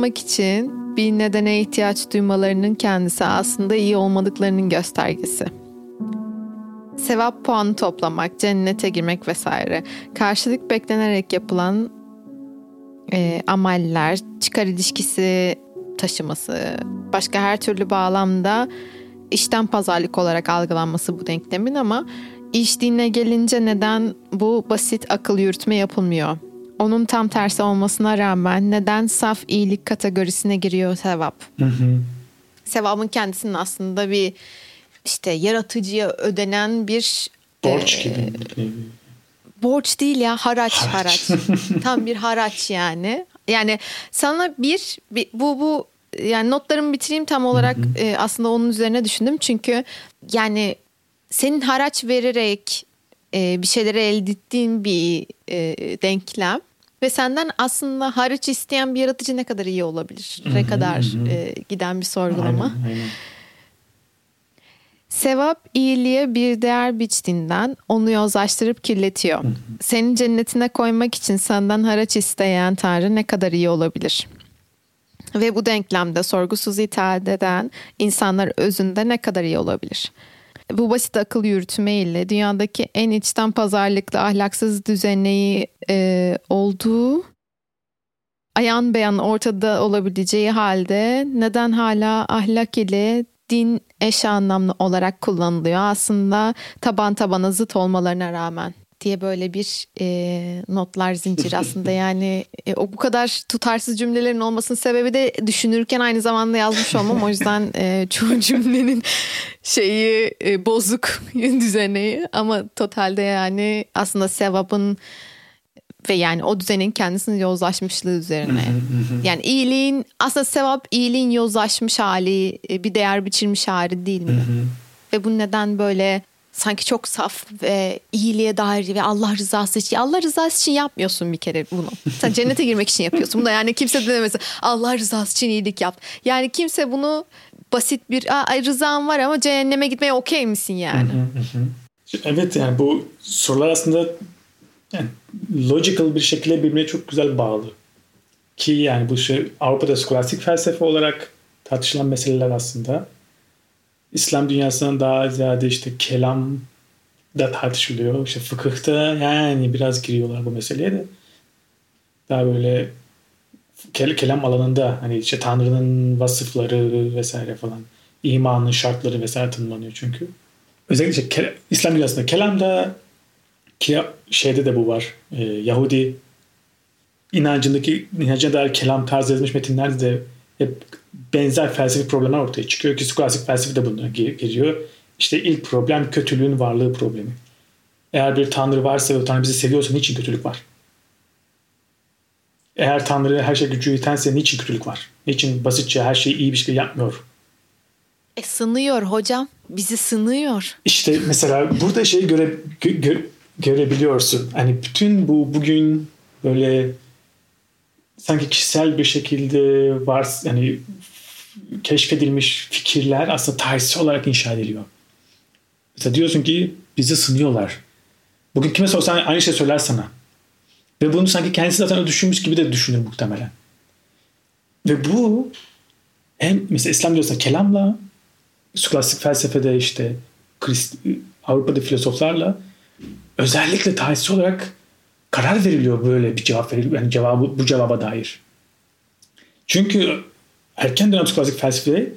olmak için bir nedene ihtiyaç duymalarının kendisi aslında iyi olmadıklarının göstergesi. Sevap puanı toplamak, cennete girmek vesaire. Karşılık beklenerek yapılan e, amaller, çıkar ilişkisi taşıması, başka her türlü bağlamda işten pazarlık olarak algılanması bu denklemin ama iş dinine gelince neden bu basit akıl yürütme yapılmıyor? Onun tam tersi olmasına rağmen neden saf iyilik kategorisine giriyor sevap? Hı hı. Sevabın kendisinin aslında bir işte yaratıcıya ödenen bir borç e, gibi. Borç değil ya haraç haraç. haraç. tam bir haraç yani. Yani sana bir, bir bu bu yani notlarımı bitireyim tam olarak hı hı. E, aslında onun üzerine düşündüm. Çünkü yani senin haraç vererek e, bir şeyleri elde ettiğin bir e, denklem ve senden aslında haraç isteyen bir yaratıcı ne kadar iyi olabilir? Ne kadar e, giden bir sorgulama. Aynen, aynen. Sevap iyiliğe bir değer biçtiğinden onu yozlaştırıp kirletiyor. Senin cennetine koymak için senden haraç isteyen Tanrı ne kadar iyi olabilir? Ve bu denklemde sorgusuz itaat eden insanlar özünde ne kadar iyi olabilir? Bu basit akıl yürütme ile dünyadaki en içten pazarlıklı ahlaksız düzeneyi e, olduğu ayan beyan ortada olabileceği halde neden hala ahlak ile din eş anlamlı olarak kullanılıyor? Aslında taban tabana zıt olmalarına rağmen diye böyle bir e, notlar zinciri aslında. Yani e, o bu kadar tutarsız cümlelerin olmasının sebebi de düşünürken aynı zamanda yazmış olmam. O yüzden e, çoğu cümlenin şeyi e, bozuk düzeneyi ama totalde yani aslında sevabın ve yani o düzenin kendisinin yozlaşmışlığı üzerine. yani iyiliğin aslında sevap iyiliğin yozlaşmış hali, e, bir değer biçilmiş hali değil mi? ve bu neden böyle sanki çok saf ve iyiliğe dair ve Allah rızası için Allah rızası için yapmıyorsun bir kere bunu. Sen cennete girmek için yapıyorsun. Bunu yani kimse de demez Allah rızası için iyilik yap. Yani kimse bunu basit bir rızan var ama cehenneme gitmeye okey misin yani? evet yani bu sorular aslında yani logical bir şekilde birbirine çok güzel bağlı. Ki yani bu şey Avrupa'da skolastik felsefe olarak tartışılan meseleler aslında. İslam dünyasından daha ziyade işte kelam da tartışılıyor. İşte fıkıhta yani biraz giriyorlar bu meseleye de. Daha böyle kel kelam alanında hani işte Tanrı'nın vasıfları vesaire falan imanın şartları vesaire tanımlanıyor çünkü. Özellikle işte İslam dünyasında kelamda ki şeyde de bu var. E, Yahudi inancındaki inancına dair kelam tarzı yazılmış metinlerde de hep benzer felsefi problemler ortaya çıkıyor ki skolastik felsefe de bunlara giriyor. İşte ilk problem kötülüğün varlığı problemi. Eğer bir tanrı varsa ve o tanrı bizi seviyorsa niçin kötülük var? Eğer tanrı her şey gücü yetense niçin kötülük var? Niçin basitçe her şeyi iyi bir şekilde yapmıyor? E sınıyor hocam. Bizi sınıyor. İşte mesela burada şeyi göre, gö, görebiliyorsun. Hani bütün bu bugün böyle sanki kişisel bir şekilde var yani keşfedilmiş fikirler aslında tarihsel olarak inşa ediliyor. Mesela diyorsun ki bizi sınıyorlar. Bugün kime sorsan aynı şey söyler sana. Ve bunu sanki kendisi zaten öyle düşünmüş gibi de düşünür muhtemelen. Ve bu hem mesela İslam diyorsa kelamla klasik felsefede işte Christ, Avrupa'da filozoflarla özellikle tarihsel olarak karar veriliyor böyle bir cevap veriliyor. Yani cevabı, bu cevaba dair. Çünkü erken dönem klasik felsefede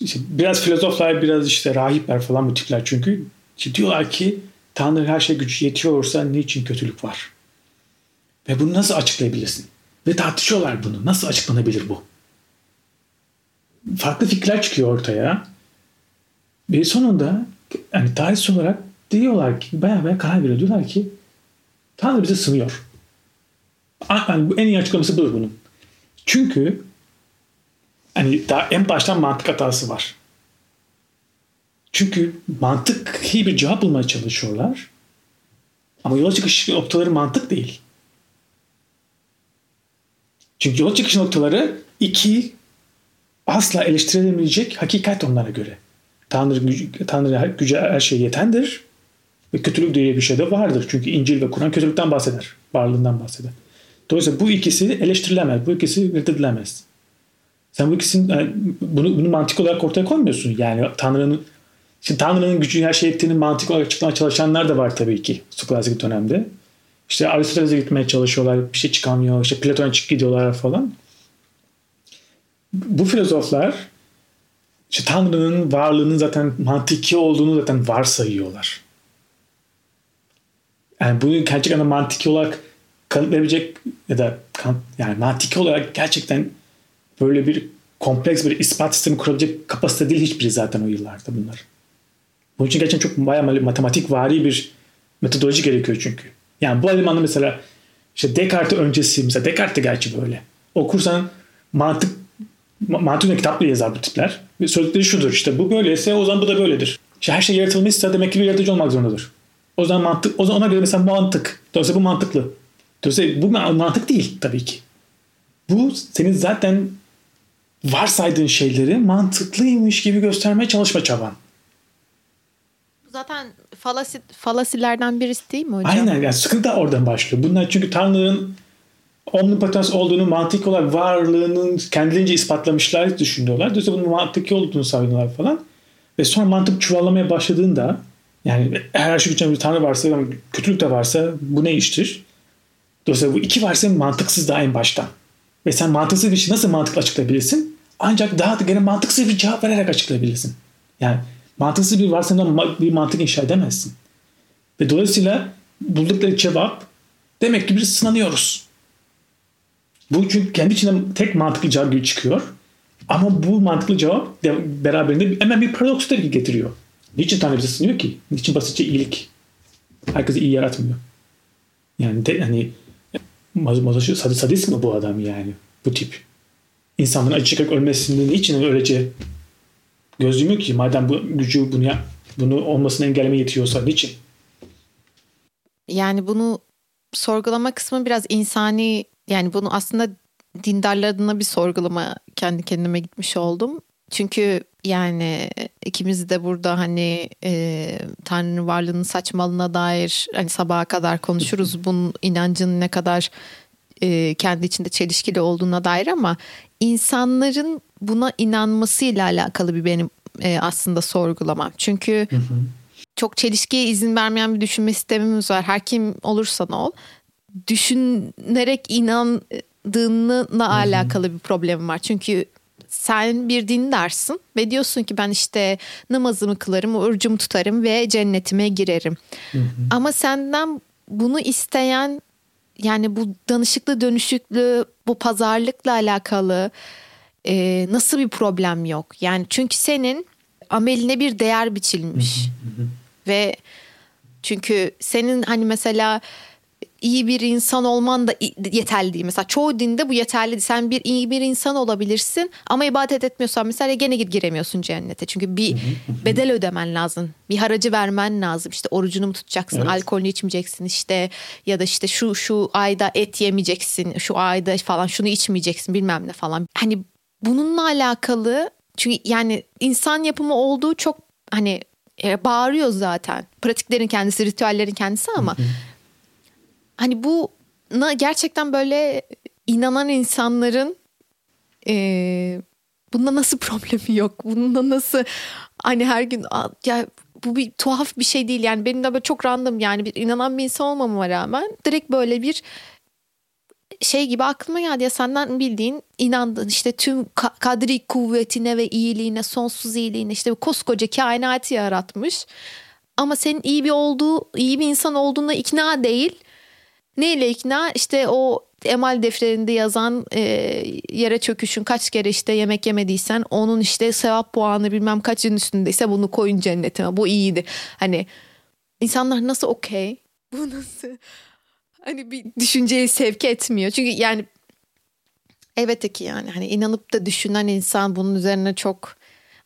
işte biraz filozoflar, biraz işte rahipler falan bu tipler çünkü işte diyorlar ki Tanrı her şey gücü yetiyorsa niçin kötülük var? Ve bunu nasıl açıklayabilirsin? Ve tartışıyorlar bunu. Nasıl açıklanabilir bu? Farklı fikirler çıkıyor ortaya. Ve sonunda yani tarihsel olarak diyorlar ki baya baya karar veriyor. Diyorlar ki Tanrı bizi sınıyor. Yani en iyi açıklaması budur bunun. Çünkü hani daha en baştan mantık hatası var. Çünkü mantık iyi bir cevap bulmaya çalışıyorlar. Ama yola çıkış noktaları mantık değil. Çünkü yola çıkış noktaları iki asla eleştirilemeyecek hakikat onlara göre. Tanrı, gücü, Tanrı gücü her şeye yetendir. Ve kötülük diye bir şey de vardır. Çünkü İncil ve Kur'an kötülükten bahseder. Varlığından bahseder. Dolayısıyla bu ikisi eleştirilemez. Bu ikisi reddedilemez. Sen bu ikisini bunu, bunu mantık olarak ortaya koymuyorsun. Yani Tanrı'nın Şimdi Tanrı'nın gücü her şey ettiğini mantık olarak açıklamaya çalışanlar da var tabii ki skolastik dönemde. İşte Aristoteles'e gitmeye çalışıyorlar. Bir şey çıkamıyor. İşte Platon'a çık gidiyorlar falan. Bu filozoflar işte Tanrı'nın varlığının zaten mantiki olduğunu zaten varsayıyorlar. Yani bunu gerçekten mantiki olarak kanıtlayabilecek ya da yani mantiki olarak gerçekten böyle bir kompleks bir ispat sistemi kurabilecek kapasite değil hiçbiri zaten o yıllarda bunlar. Bunun için gerçekten çok bayağı matematik vari bir metodoloji gerekiyor çünkü. Yani bu alemanda mesela işte Descartes öncesi mesela Descartes de gerçi böyle. Okursan mantık mantık kitapla yazar bu tipler. Ve söyledikleri şudur işte bu böyleyse o zaman bu da böyledir. İşte her şey yaratılmışsa demek ki bir yaratıcı olmak zorundadır. O zaman mantık o zaman ona göre mesela mantık. Dolayısıyla bu mantıklı. Dolayısıyla bu mantık değil tabii ki. Bu senin zaten varsaydığın şeyleri mantıklıymış gibi göstermeye çalışma çaban. Zaten falasi, falasilerden birisi değil mi hocam? Aynen yani sıkıntı da oradan başlıyor. Bunlar çünkü Tanrı'nın omnipotens olduğunu mantık olarak varlığının kendilerince ispatlamışlar düşünüyorlar. Dolayısıyla bunun mantıki olduğunu savunuyorlar falan. Ve sonra mantık çuvallamaya başladığında yani her şey için bir tanrı varsa kötülük de varsa bu ne iştir? Dolayısıyla bu iki varsa mantıksız daha en baştan. Ve sen mantıksız bir şey nasıl mantıklı açıklayabilirsin? Ancak daha da gene mantıksız bir cevap vererek açıklayabilirsin. Yani mantıksız bir varsayımdan bir mantık inşa edemezsin. Ve dolayısıyla buldukları cevap demek ki biz sınanıyoruz. Bu çünkü kendi içinden tek mantıklı cevap gibi çıkıyor. Ama bu mantıklı cevap beraberinde hemen bir paradoks getiriyor. Niçin Tanrı bize sınıyor ki? Niçin basitçe iyilik? Herkese iyi yaratmıyor. Yani de, hani mazoşu sadist mi bu adam yani? Bu tip. İnsanların acı çekerek ölmesini niçin öylece göz yumuyor ki? Madem bu gücü bunu bunu olmasını engelleme yetiyorsa niçin? Yani bunu sorgulama kısmı biraz insani yani bunu aslında dindarlar adına bir sorgulama kendi kendime gitmiş oldum. Çünkü yani ikimiz de burada hani e, Tanrı'nın varlığının saçmalığına dair hani sabaha kadar konuşuruz. Bunun inancın ne kadar e, kendi içinde çelişkili olduğuna dair ama insanların buna inanmasıyla alakalı bir benim e, aslında sorgulamam. Çünkü hı hı. çok çelişkiye izin vermeyen bir düşünme sistemimiz var. Her kim olursan ol düşünerek inandığınla alakalı bir problem var. Çünkü sen bir din dersin ve diyorsun ki ben işte namazımı kılarım, orucumu tutarım ve cennetime girerim. Hı hı. Ama senden bunu isteyen yani bu danışıklı dönüşüklü bu pazarlıkla alakalı e, nasıl bir problem yok? Yani çünkü senin ameline bir değer biçilmiş hı. ve çünkü senin hani mesela iyi bir insan olman da yeterli değil. Mesela çoğu dinde bu yeterli. Sen bir iyi bir insan olabilirsin ama ibadet etmiyorsan mesela gene giremiyorsun cennete. Çünkü bir bedel ödemen lazım. Bir haracı vermen lazım. İşte orucunu mu tutacaksın, evet. alkolünü içmeyeceksin işte ya da işte şu şu ayda et yemeyeceksin, şu ayda falan şunu içmeyeceksin bilmem ne falan. Hani bununla alakalı çünkü yani insan yapımı olduğu çok hani e, bağırıyor zaten. Pratiklerin kendisi, ritüellerin kendisi ama hani bu gerçekten böyle inanan insanların e, bunda nasıl problemi yok? Bunda nasıl hani her gün ya bu bir tuhaf bir şey değil. Yani benim de böyle çok random yani bir inanan bir insan olmama rağmen direkt böyle bir şey gibi aklıma geldi. Ya senden bildiğin inandın işte tüm kadri kuvvetine ve iyiliğine sonsuz iyiliğine işte bu koskoca kainatı yaratmış. Ama senin iyi bir olduğu iyi bir insan olduğuna ikna değil Neyle ikna? İşte o emal defterinde yazan e, yere çöküşün kaç kere işte yemek yemediysen onun işte sevap puanı bilmem kaçın üstündeyse bunu koyun cennetime. Bu iyiydi. Hani insanlar nasıl okey? Bu nasıl? Hani bir düşünceyi sevk etmiyor. Çünkü yani elbette ki yani hani inanıp da düşünen insan bunun üzerine çok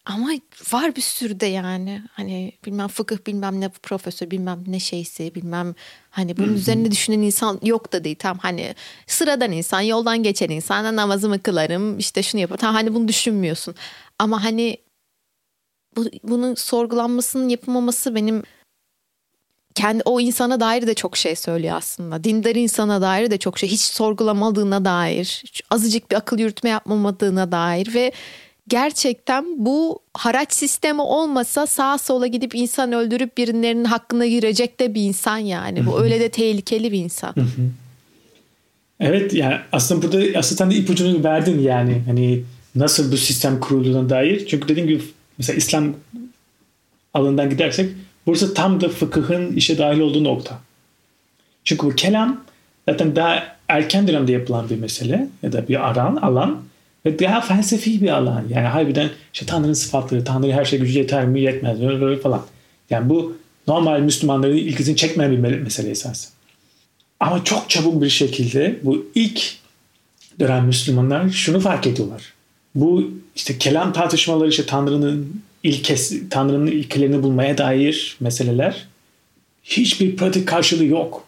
ama var bir sürü de yani hani bilmem fıkıh bilmem ne profesör bilmem ne şeysi bilmem hani bunun üzerine düşünen insan yok da değil tam hani sıradan insan yoldan geçen insan namazımı kılarım işte şunu yaparım tam hani bunu düşünmüyorsun ama hani bu, bunun sorgulanmasının yapılmaması benim kendi o insana dair de çok şey söylüyor aslında. Dindar insana dair de çok şey. Hiç sorgulamadığına dair, azıcık bir akıl yürütme yapmamadığına dair ve gerçekten bu haraç sistemi olmasa sağa sola gidip insan öldürüp birilerinin hakkına girecek de bir insan yani. Bu öyle de tehlikeli bir insan. Evet yani aslında burada aslında de ipucunu verdin yani. Hani nasıl bu sistem kurulduğuna dair. Çünkü dediğim gibi mesela İslam alanından gidersek burası tam da fıkıhın işe dahil olduğu nokta. Çünkü bu kelam zaten daha erken dönemde yapılan bir mesele ya da bir aran, alan ve daha felsefi bir alan. Yani harbiden işte Tanrı'nın sıfatları, Tanrı her şey gücü yeter mi yetmez mi falan. Yani bu normal Müslümanların ilgisini çekmeyen bir mesele esas. Ama çok çabuk bir şekilde bu ilk dönem Müslümanlar şunu fark ediyorlar. Bu işte kelam tartışmaları işte Tanrı'nın ilkesi, Tanrı'nın ilkelerini bulmaya dair meseleler hiçbir pratik karşılığı yok.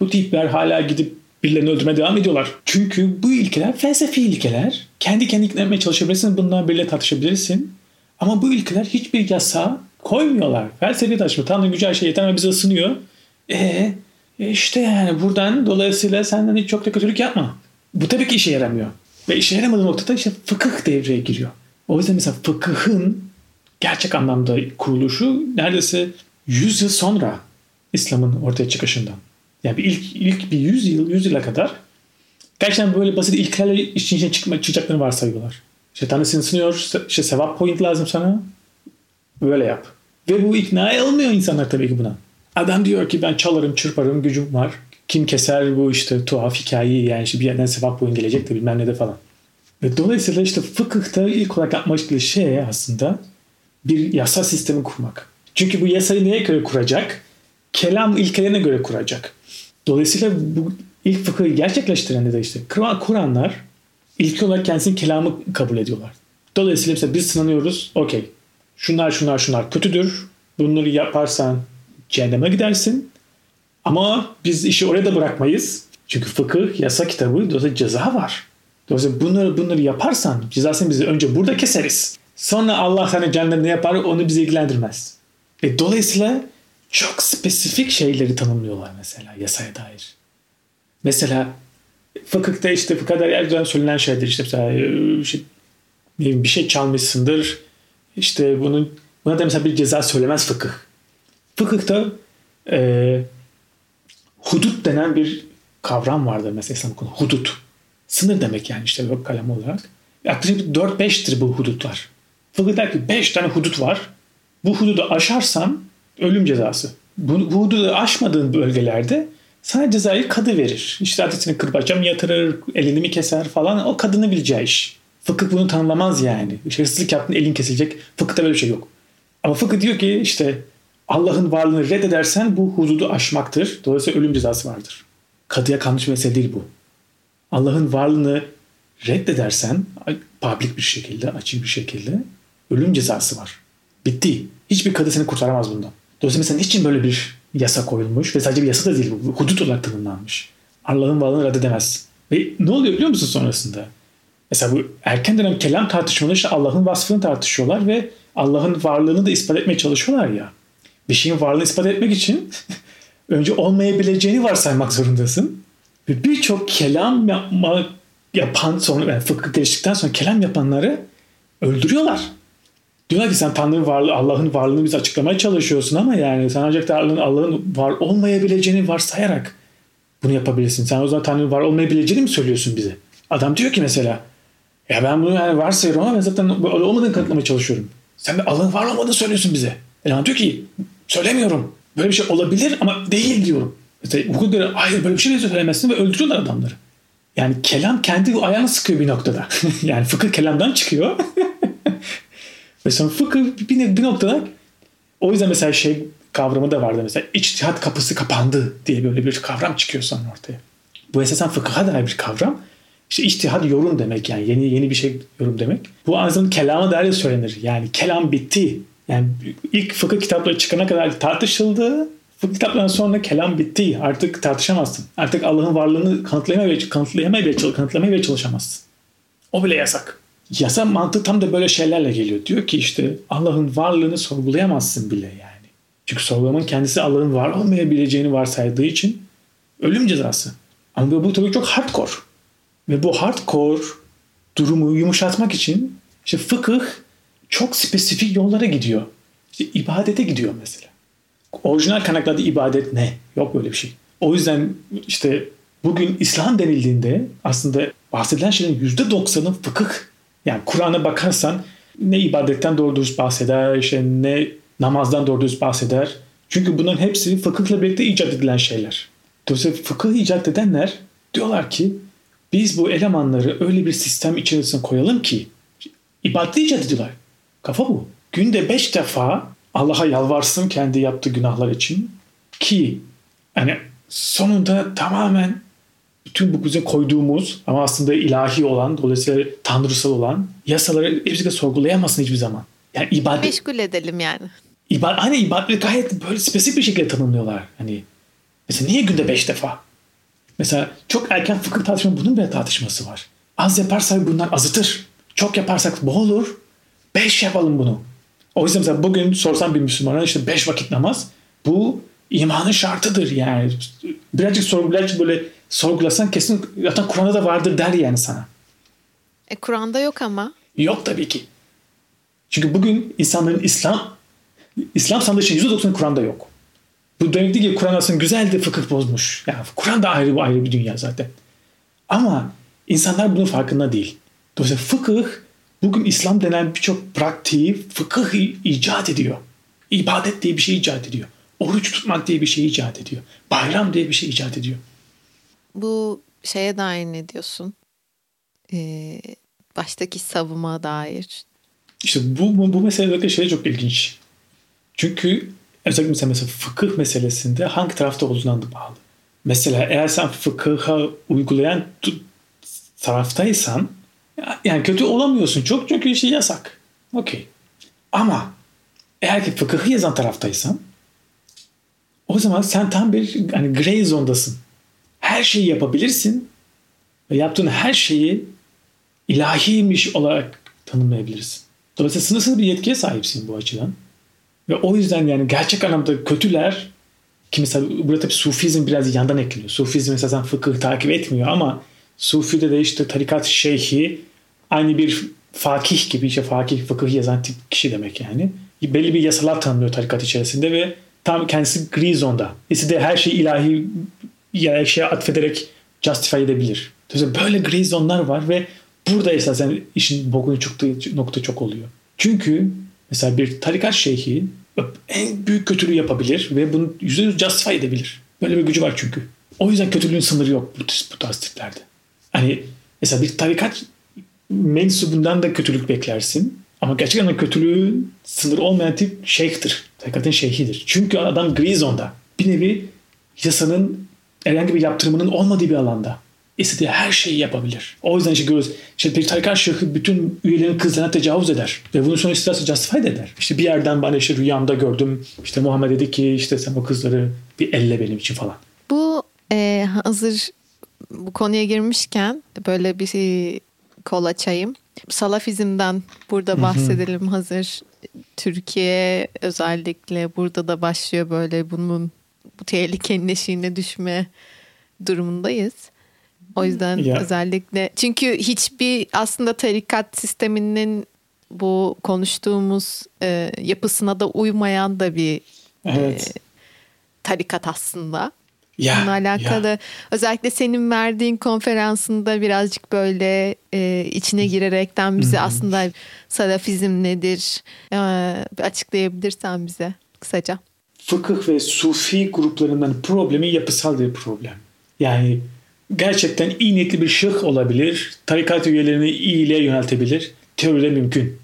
Bu tipler hala gidip birilerini öldürmeye devam ediyorlar. Çünkü bu ilkeler felsefi ilkeler. Kendi kendine ikna çalışabilirsin. Bundan biriyle tartışabilirsin. Ama bu ilkeler hiçbir yasa koymuyorlar. Felsefi tartışma. Tanrı gücü her şey yeter ama bizi ısınıyor. E, e işte yani buradan dolayısıyla senden hiç çok da kötülük yapma. Bu tabii ki işe yaramıyor. Ve işe yaramadığı noktada işte fıkıh devreye giriyor. O yüzden mesela fıkıhın gerçek anlamda kuruluşu neredeyse 100 yıl sonra İslam'ın ortaya çıkışından. Yani bir ilk, ilk bir 100 yıl, 100 yıla kadar gerçekten böyle basit ilkelerle işin içine çıkma, çıkacaklarını varsayıyorlar. Tanrı seni sınıyor, işte sevap point lazım sana. Böyle yap. Ve bu ikna olmuyor insanlar tabii ki buna. Adam diyor ki ben çalarım, çırparım, gücüm var. Kim keser bu işte tuhaf hikayeyi yani işte bir yerden sevap boyun gelecek de bilmem ne de falan. Ve dolayısıyla işte fıkıhta ilk olarak yapmak şey aslında bir yasa sistemi kurmak. Çünkü bu yasayı neye göre kuracak? Kelam ilkelerine göre kuracak. Dolayısıyla bu ilk fıkıhı gerçekleştiren de işte Kur'anlar ilk olarak kendisini kelamı kabul ediyorlar. Dolayısıyla mesela biz sınanıyoruz. Okey. Şunlar şunlar şunlar kötüdür. Bunları yaparsan cehenneme gidersin. Ama biz işi oraya da bırakmayız. Çünkü fıkıh, yasa kitabı, dolayısıyla ceza var. Dolayısıyla bunları bunları yaparsan cezasını bizi önce burada keseriz. Sonra Allah sana cennette ne yapar onu bizi ilgilendirmez. E, dolayısıyla çok spesifik şeyleri tanımlıyorlar mesela yasaya dair. Mesela fıkıhta işte fıkıhda yerden söylenen şeydir işte mesela işte, bir şey çalmışsındır işte bunun buna da mesela bir ceza söylemez fıkıh. Fıkıhta e, hudut denen bir kavram vardır mesela İslam konuda. Hudut. Sınır demek yani işte yok kalem olarak. Yaklaşık 4-5'tir bu hudutlar. Fıkıh der ki 5 tane hudut var. Bu hududu aşarsan ölüm cezası. Bu, hududu aşmadığın bölgelerde sana cezayı kadı verir. İşte adetini kırbaça mı yatırır, elini mi keser falan o kadını bileceği iş. Fıkıh bunu tanımlamaz yani. İşte hırsızlık yaptın elin kesilecek. Fıkıhta böyle bir şey yok. Ama fıkıh diyor ki işte Allah'ın varlığını reddedersen bu hududu aşmaktır. Dolayısıyla ölüm cezası vardır. Kadıya kalmış mesele değil bu. Allah'ın varlığını reddedersen public bir şekilde, açık bir şekilde ölüm cezası var. Bitti. Hiçbir kadı seni kurtaramaz bundan. Dolayısıyla mesela niçin böyle bir yasa koyulmuş ve sadece bir yasa da değil bu. Hudut olarak tanımlanmış. Allah'ın varlığını reddedemez. Ve ne oluyor biliyor musun sonrasında? Mesela bu erken dönem kelam tartışmaları işte Allah'ın vasfını tartışıyorlar ve Allah'ın varlığını da ispat etmeye çalışıyorlar ya. Bir şeyin varlığını ispat etmek için önce olmayabileceğini varsaymak zorundasın. Ve birçok kelam yapma, yapan sonra yani fıkıh geliştikten sonra kelam yapanları öldürüyorlar. Diyorlar ki sen Tanrı'nın varlığı, Allah'ın varlığını biz açıklamaya çalışıyorsun ama yani sen ancak Allah'ın Allah'ın var olmayabileceğini varsayarak bunu yapabilirsin. Sen o zaman Tanrı'nın var olmayabileceğini mi söylüyorsun bize? Adam diyor ki mesela ya ben bunu yani varsayıyorum ama ben zaten olmadığını kanıtlamaya çalışıyorum. Sen Allah'ın var olmadığını söylüyorsun bize. Eleman diyor ki söylemiyorum. Böyle bir şey olabilir ama değil diyorum. Mesela hukuk göre hayır böyle bir şey de söylemezsin ve öldürüyorlar adamları. Yani kelam kendi ayağını sıkıyor bir noktada. yani fıkıh kelamdan çıkıyor. Sonra fıkıh bir, bir noktada o yüzden mesela şey kavramı da vardı mesela içtihat kapısı kapandı diye böyle bir kavram çıkıyor sonra ortaya. Bu esasen fıkıha dair bir kavram. İşte içtihat yorum demek yani yeni yeni bir şey yorum demek. Bu aslında kelama dair de söylenir. Yani kelam bitti. Yani ilk fıkıh kitapları çıkana kadar tartışıldı. Fıkıh kitaplarından sonra kelam bitti. Artık tartışamazsın. Artık Allah'ın varlığını kanıtlayamaya, kanıtlayamaya, kanıtlayamaya çalışamazsın. O bile yasak yasa mantığı tam da böyle şeylerle geliyor. Diyor ki işte Allah'ın varlığını sorgulayamazsın bile yani. Çünkü sorgulamanın kendisi Allah'ın var olmayabileceğini varsaydığı için ölüm cezası. Ama bu tabii çok hardcore. Ve bu hardcore durumu yumuşatmak için işte fıkıh çok spesifik yollara gidiyor. İşte ibadete gidiyor mesela. Orijinal kaynaklarda ibadet ne? Yok böyle bir şey. O yüzden işte bugün İslam denildiğinde aslında bahsedilen şeylerin %90'ı fıkıh. Yani Kur'an'a bakarsan ne ibadetten doğru dürüst bahseder, işte ne namazdan doğru dürüst bahseder. Çünkü bunların hepsi fıkıhla birlikte icat edilen şeyler. Dolayısıyla fıkıh icat edenler diyorlar ki biz bu elemanları öyle bir sistem içerisine koyalım ki ibadeti icat ediyorlar. Kafa bu. Günde beş defa Allah'a yalvarsın kendi yaptığı günahlar için ki yani sonunda tamamen bütün bu bize koyduğumuz ama aslında ilahi olan dolayısıyla tanrısal olan yasaları hepsi de sorgulayamasın hiçbir zaman. Yani ibadet... Meşgul edelim yani. İbadet, hani ibadet gayet böyle spesifik bir şekilde tanımlıyorlar. Hani mesela niye günde beş defa? Mesela çok erken fıkıh tartışma bunun bir tartışması var. Az yaparsak bunlar azıtır. Çok yaparsak boğulur. Beş yapalım bunu. O yüzden mesela bugün sorsam bir Müslümana işte beş vakit namaz bu imanın şartıdır yani. Birazcık sorgulayıcı böyle sorgulasan kesin zaten Kur'an'da da vardır der yani sana. E Kur'an'da yok ama. Yok tabii ki. Çünkü bugün insanların İslam İslam sandığı şey %90 Kur'an'da yok. Bu değil ki Kur'an aslında güzel de fıkıh bozmuş. Yani Kur'an da ayrı, ayrı bir dünya zaten. Ama insanlar bunun farkında değil. Dolayısıyla fıkıh bugün İslam denen birçok pratiği fıkıh icat ediyor. İbadet diye bir şey icat ediyor. Oruç tutmak diye bir şey icat ediyor. Bayram diye bir şey icat ediyor. Bu şeye dair ne diyorsun? Ee, baştaki savunma dair. İşte bu, bu, bu meselede şey çok ilginç. Çünkü özellikle mesela, mesela fıkıh meselesinde hangi tarafta olduğuna da bağlı. Mesela eğer sen fıkıha uygulayan taraftaysan yani kötü olamıyorsun çok çünkü işte yasak. Okey. Ama eğer ki fıkıhı yazan taraftaysan o zaman sen tam bir hani gray zondasın. Her şeyi yapabilirsin ve yaptığın her şeyi ilahiymiş olarak tanımlayabilirsin. Dolayısıyla sınırsız bir yetkiye sahipsin bu açıdan. Ve o yüzden yani gerçek anlamda kötüler ki mesela burada tabii Sufizm biraz yandan ekleniyor. Sufizm mesela fıkıh takip etmiyor ama Sufi'de de işte tarikat şeyhi aynı bir fakih gibi işte fakih fıkıh yazan tip kişi demek yani. Belli bir yasalar tanımlıyor tarikat içerisinde ve tam kendisi gri zonda. de her şeyi ilahi ya şeye atfederek justify edebilir. Dolayısıyla böyle gri zonlar var ve burada esasen işin bokunu çıktığı nokta çok oluyor. Çünkü mesela bir tarikat şeyhi en büyük kötülüğü yapabilir ve bunu yüzde justify edebilir. Böyle bir gücü var çünkü. O yüzden kötülüğün sınırı yok bu, bu tarz. Hani mesela bir tarikat mensubundan da kötülük beklersin. Ama gerçekten kötülüğü sınır olmayan tip şeyhtir. Tarikatın şeyhidir. Çünkü adam gri zonda. Bir nevi yasanın herhangi bir yaptırımının olmadığı bir alanda istediği her şeyi yapabilir. O yüzden işte görüyoruz. İşte bir tarikat şeyhi bütün üyelerin kızlarına tecavüz eder. Ve bunu sonra isterse justify eder. İşte bir yerden bana işte rüyamda gördüm. İşte Muhammed dedi ki işte sen o kızları bir elle benim için falan. Bu e, hazır bu konuya girmişken böyle bir şey, kol açayım. Salafizmden burada bahsedelim hazır. Türkiye özellikle burada da başlıyor böyle bunun bu tehlikenin eşiğine düşme durumundayız. O yüzden ya. özellikle çünkü hiçbir aslında tarikat sisteminin bu konuştuğumuz e, yapısına da uymayan da bir evet. e, tarikat aslında. Ya, Bununla alakalı ya. özellikle senin verdiğin konferansında birazcık böyle e, içine girerekten bize hmm. aslında salafizm nedir e, açıklayabilirsen bize kısaca. Fıkıh ve sufi gruplarından problemi yapısal bir problem. Yani gerçekten iyi niyetli bir şık olabilir. Tarikat üyelerini iyiliğe yöneltebilir. Teoride mümkün.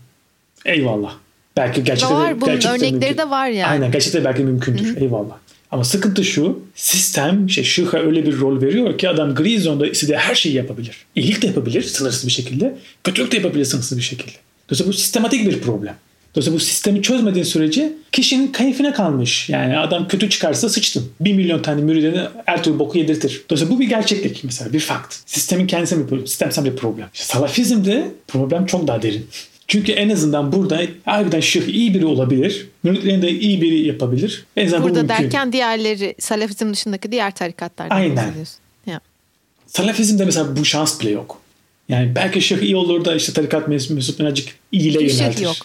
Eyvallah. Belki gerçekten var, de, bunun gerçekten örnekleri mümkün. de var yani. Aynen gerçekten belki mümkündür. Hı-hı. Eyvallah. Ama sıkıntı şu, sistem işte şıha öyle bir rol veriyor ki adam gri zonda istediği her şeyi yapabilir. İyilik de yapabilir sınırsız bir şekilde. Kötülük de yapabilir sınırsız bir şekilde. Dolayısıyla bu sistematik bir problem. Dolayısıyla bu sistemi çözmediğin sürece kişinin keyfine kalmış. Yani adam kötü çıkarsa sıçtın. Bir milyon tane müridine her türlü boku yedirtir. Dolayısıyla bu bir gerçeklik mesela bir fakt. Sistemin kendisi bir problem. Sistemsel bir problem. İşte salafizmde problem çok daha derin. Çünkü en azından burada harbiden şık iyi biri olabilir. Müritlerini de iyi biri yapabilir. En azından Burada bu mümkün. derken diğerleri Salafizm dışındaki diğer tarikatlardan Aynen. Ya. Salafizmde mesela bu şans bile yok. Yani belki şık iyi olur da işte tarikat mensuplarını azıcık iyile yöneltir. yok.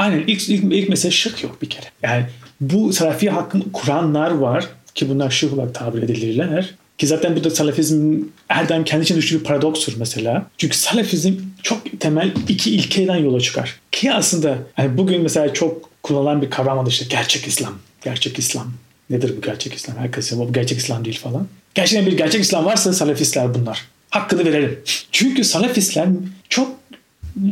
Aynen ilk, ilk, ilk mesele şık yok bir kere. Yani bu Salafi hakkını kuranlar var ki bunlar şık olarak tabir edilirler. Ki zaten bu da Salafizmin Erdem kendi için düştüğü bir paradokstur mesela. Çünkü Salafizm çok temel iki ilkeden yola çıkar. Ki aslında hani bugün mesela çok kullanılan bir kavram var işte gerçek İslam. Gerçek İslam. Nedir bu gerçek İslam? Herkes bu gerçek İslam değil falan. Gerçekten bir gerçek İslam varsa Salafistler bunlar. Hakkını verelim. Çünkü Salafistler çok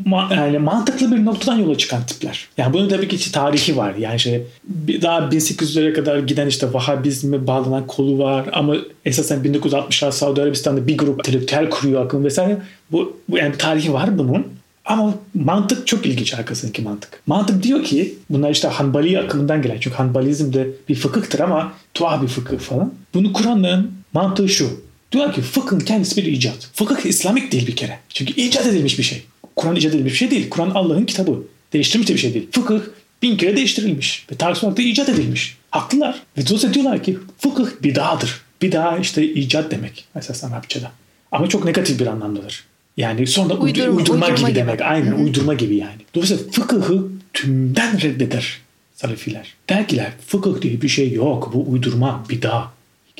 ma- yani mantıklı bir noktadan yola çıkan tipler. Yani bunun tabii ki işte tarihi var. Yani işte bir- daha 1800'lere kadar giden işte Vahabizme bağlanan kolu var ama esasen 1960'lar Saudi Arabistan'da bir grup entelektüel kuruyor akım vesaire. Bu, bu yani tarihi var bunun. Ama mantık çok ilginç arkasındaki mantık. Mantık diyor ki bunlar işte Hanbali akımından gelen. Çünkü Hanbalizm de bir fıkıhtır ama tuhaf bir fıkıh falan. Bunu kuranların mantığı şu. Diyorlar ki fıkhın kendisi bir icat. Fıkıh İslamik değil bir kere. Çünkü icat edilmiş bir şey. Kur'an icat edilmiş bir şey değil. Kur'an Allah'ın kitabı. Değiştirilmiş de bir şey değil. Fıkıh bin kere değiştirilmiş. Ve tarih olarak da icat edilmiş. Haklılar. Ve dolayısıyla diyorlar ki fıkıh bidadır. Bida işte icat demek. Esasen Arapçada. Ama çok negatif bir anlamdadır. Yani sonra uydu- Uydurma- uydurma, uydurma gibi, gibi. demek. Aynen uydurma gibi yani. Dolayısıyla fıkıhı tümden reddeder Salefiler. Der ki fıkıh diye bir şey yok. Bu uydurma, bida.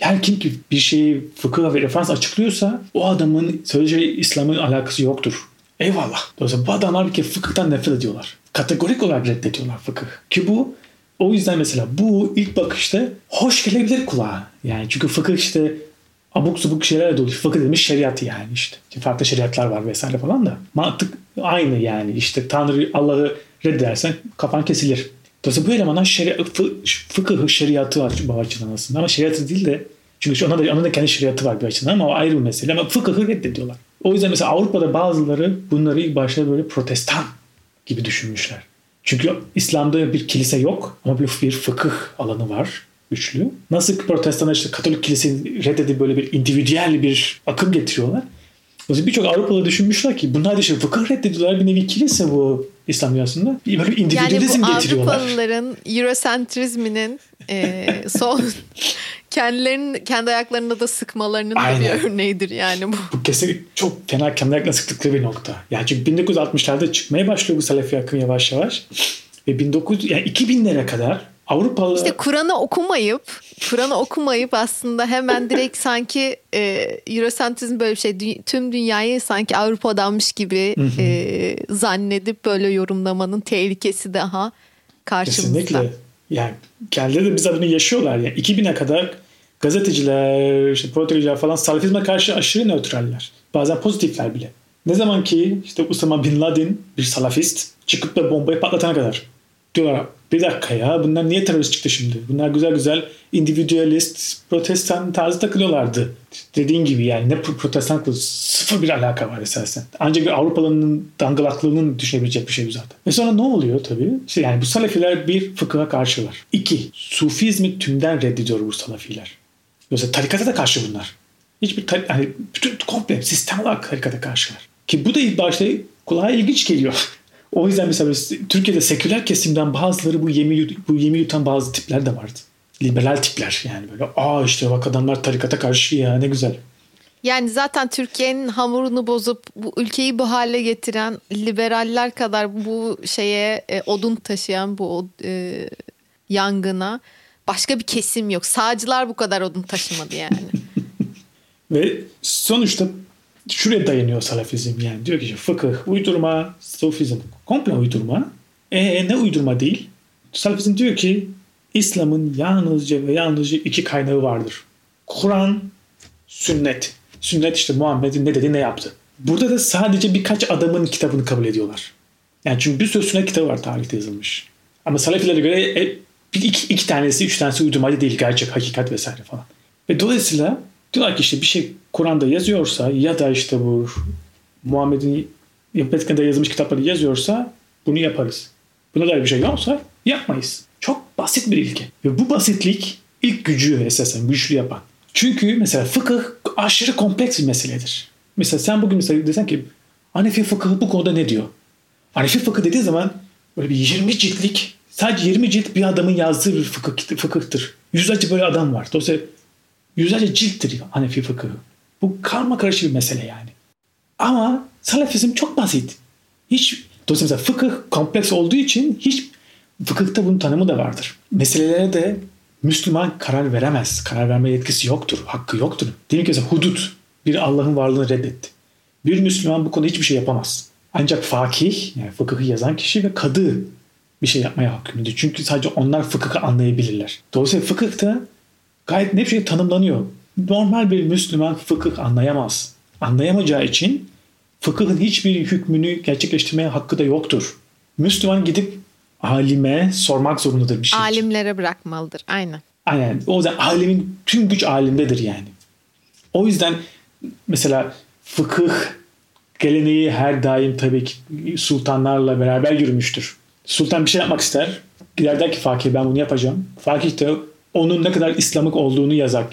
Her kim ki bir şeyi fıkıh ve referans açıklıyorsa o adamın söyleyeceği İslam'ın alakası yoktur. Eyvallah. Dolayısıyla bu adamlar bir kere fıkıhtan nefret ediyorlar. Kategorik olarak reddediyorlar fıkıh. Ki bu o yüzden mesela bu ilk bakışta hoş gelebilir kulağa. Yani çünkü fıkıh işte abuk subuk şeylerle dolu. Fıkıh demiş şeriat yani işte. Farklı şeriatlar var vesaire falan da. Mantık aynı yani. İşte Tanrı Allah'ı reddedersen kafan kesilir. Dolayısıyla bu elemanlar şeri, fı, şeriatı var bu açıdan aslında. Ama şeriatı değil de çünkü ona da, ona da kendi şeriatı var bir açıdan ama o ayrı bir mesele. Ama fıkıhı reddediyorlar. O yüzden mesela Avrupa'da bazıları bunları ilk başta böyle protestan gibi düşünmüşler. Çünkü İslam'da bir kilise yok ama bir, fıkıh alanı var güçlü. Nasıl ki protestanlar işte Katolik kiliseyi reddedip böyle bir individüel bir akım getiriyorlar. Yüzden birçok Avrupalı düşünmüşler ki bunlar da işte fıkıh reddediyorlar bir nevi kilise bu İslam dünyasında. Bir Böyle bir Yani bu getiriyorlar. Avrupalıların Eurosentrizminin e, son kendilerinin kendi ayaklarında da sıkmalarının Aynen. bir örneğidir yani bu. Bu kesinlikle çok fena kendi ayaklarına sıktıkları bir nokta. Yani çünkü 1960'larda çıkmaya başlıyor bu Selefi akım yavaş yavaş. Ve 1900 yani 2000'lere kadar Avrupalı İşte Kur'an'ı okumayıp Kur'an'ı okumayıp aslında hemen direkt sanki e, Eurosentrizm böyle bir şey dü- tüm dünyayı sanki Avrupa'danmış gibi e, zannedip böyle yorumlamanın tehlikesi daha karşımızda. Kesinlikle. Yani kendileri de bizzat bunu yaşıyorlar. Yani 2000'e kadar gazeteciler, işte politikacılar falan salafizme karşı aşırı nötraller. Bazen pozitifler bile. Ne zaman ki işte Usama Bin Laden bir salafist çıkıp da bombayı patlatana kadar diyorlar bir dakika ya bunlar niye terörist çıktı şimdi? Bunlar güzel güzel individualist protestan tarzı takılıyorlardı. Dediğin gibi yani ne pro- protestanlıkla sıfır bir alaka var esasen. Ancak bir Avrupalı'nın dangalaklığının düşünebilecek bir şey bu zaten. Ve sonra ne oluyor tabii? İşte yani bu salafiler bir fıkıha karşılar. İki, sufizmi tümden reddediyor bu salafiler. Yoksa tarikata da karşı bunlar. Hiçbir yani bütün komple sistem olarak tarikata karşılar. Ki bu da ilk başta kulağa ilginç geliyor. O yüzden mesela Türkiye'de seküler kesimden bazıları bu yemi, bu yemi yutan bazı tipler de vardı. Liberal tipler yani böyle aa işte bak adamlar tarikata karşı ya ne güzel. Yani zaten Türkiye'nin hamurunu bozup bu ülkeyi bu hale getiren liberaller kadar bu şeye e, odun taşıyan bu e, yangına başka bir kesim yok. Sağcılar bu kadar odun taşımadı yani. Ve sonuçta şuraya dayanıyor salafizm yani. Diyor ki işte fıkıh, uydurma, sufizm komple uydurma. E ne uydurma değil? Salafizm diyor ki İslam'ın yalnızca ve yalnızca iki kaynağı vardır. Kur'an, sünnet. Sünnet işte Muhammed'in ne dedi ne yaptı. Burada da sadece birkaç adamın kitabını kabul ediyorlar. Yani çünkü bir sürü sünnet kitabı var tarihte yazılmış. Ama Salafilere göre e, bir iki, iki tanesi, üç tanesi uydurmaydı değil. Gerçek, hakikat vesaire falan. Ve dolayısıyla diyorlar ki işte bir şey Kur'an'da yazıyorsa ya da işte bu Muhammed'in Yapıtkı'da yazılmış kitapları yazıyorsa bunu yaparız. Buna dair bir şey yoksa yapmayız. Çok basit bir ilke. Ve bu basitlik ilk gücü esasen güçlü yapan. Çünkü mesela fıkıh aşırı kompleks bir meseledir. Mesela sen bugün mesela desen ki Hanefi fıkıhı bu konuda ne diyor? Hanefi fıkıh dediği zaman böyle bir 20 ciltlik sadece 20 cilt bir adamın yazdığı bir fıkıh, fıkıhtır. Yüzlerce böyle adam var. Dolayısıyla yüzlerce cilttir Hanefi fıkıhı. Bu karma karışık bir mesele yani. Ama Salafizm çok basit. Hiç dolayısıyla fıkıh kompleks olduğu için hiç fıkıhta bunun tanımı da vardır. Meselelere de Müslüman karar veremez. Karar verme yetkisi yoktur. Hakkı yoktur. Diyelim ki mesela hudut bir Allah'ın varlığını reddetti. Bir Müslüman bu konuda hiçbir şey yapamaz. Ancak fakih, yani fıkıhı yazan kişi ve kadı bir şey yapmaya hakkındır. Çünkü sadece onlar fıkıhı anlayabilirler. Dolayısıyla fıkıhta gayet ne bir şey tanımlanıyor. Normal bir Müslüman fıkıh anlayamaz. Anlayamayacağı için fıkıhın hiçbir hükmünü gerçekleştirmeye hakkı da yoktur. Müslüman gidip alime sormak zorundadır bir şey. Alimlere bırakmalıdır. Aynen. Aynen. O yüzden alimin tüm güç alimdedir yani. O yüzden mesela fıkıh geleneği her daim tabii ki sultanlarla beraber yürümüştür. Sultan bir şey yapmak ister. Gider der ki fakir ben bunu yapacağım. Fakir de onun ne kadar İslamık olduğunu yazar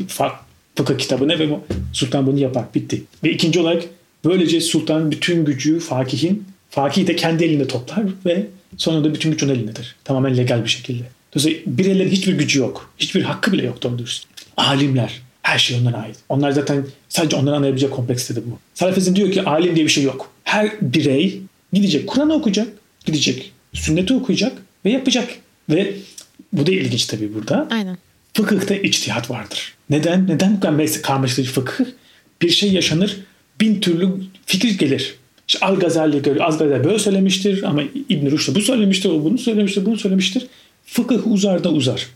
fıkıh kitabına ve sultan bunu yapar. Bitti. Ve ikinci olarak böylece sultan bütün gücü fakihin fakih de kendi elinde toplar ve sonunda bütün güç onun elindedir. Tamamen legal bir şekilde. Dolayısıyla bireylerin hiçbir gücü yok. Hiçbir hakkı bile yok doğru dürüst. Alimler. Her şey onlara ait. Onlar zaten sadece onların anlayabilecek kompleksitedir bu. Salafizm diyor ki alim diye bir şey yok. Her birey gidecek Kur'an okuyacak, gidecek sünneti okuyacak ve yapacak. Ve bu da ilginç tabii burada. Aynen. Fıkıhta içtihat vardır. Neden? Neden bu kadar karmaşık fıkıh? Bir şey yaşanır, bin türlü fikir gelir. İşte Al Gazali göre Az Gazali böyle söylemiştir ama İbn Rushd bu söylemiştir, o bunu söylemiştir, bunu söylemiştir. Fıkıh uzar da uzar.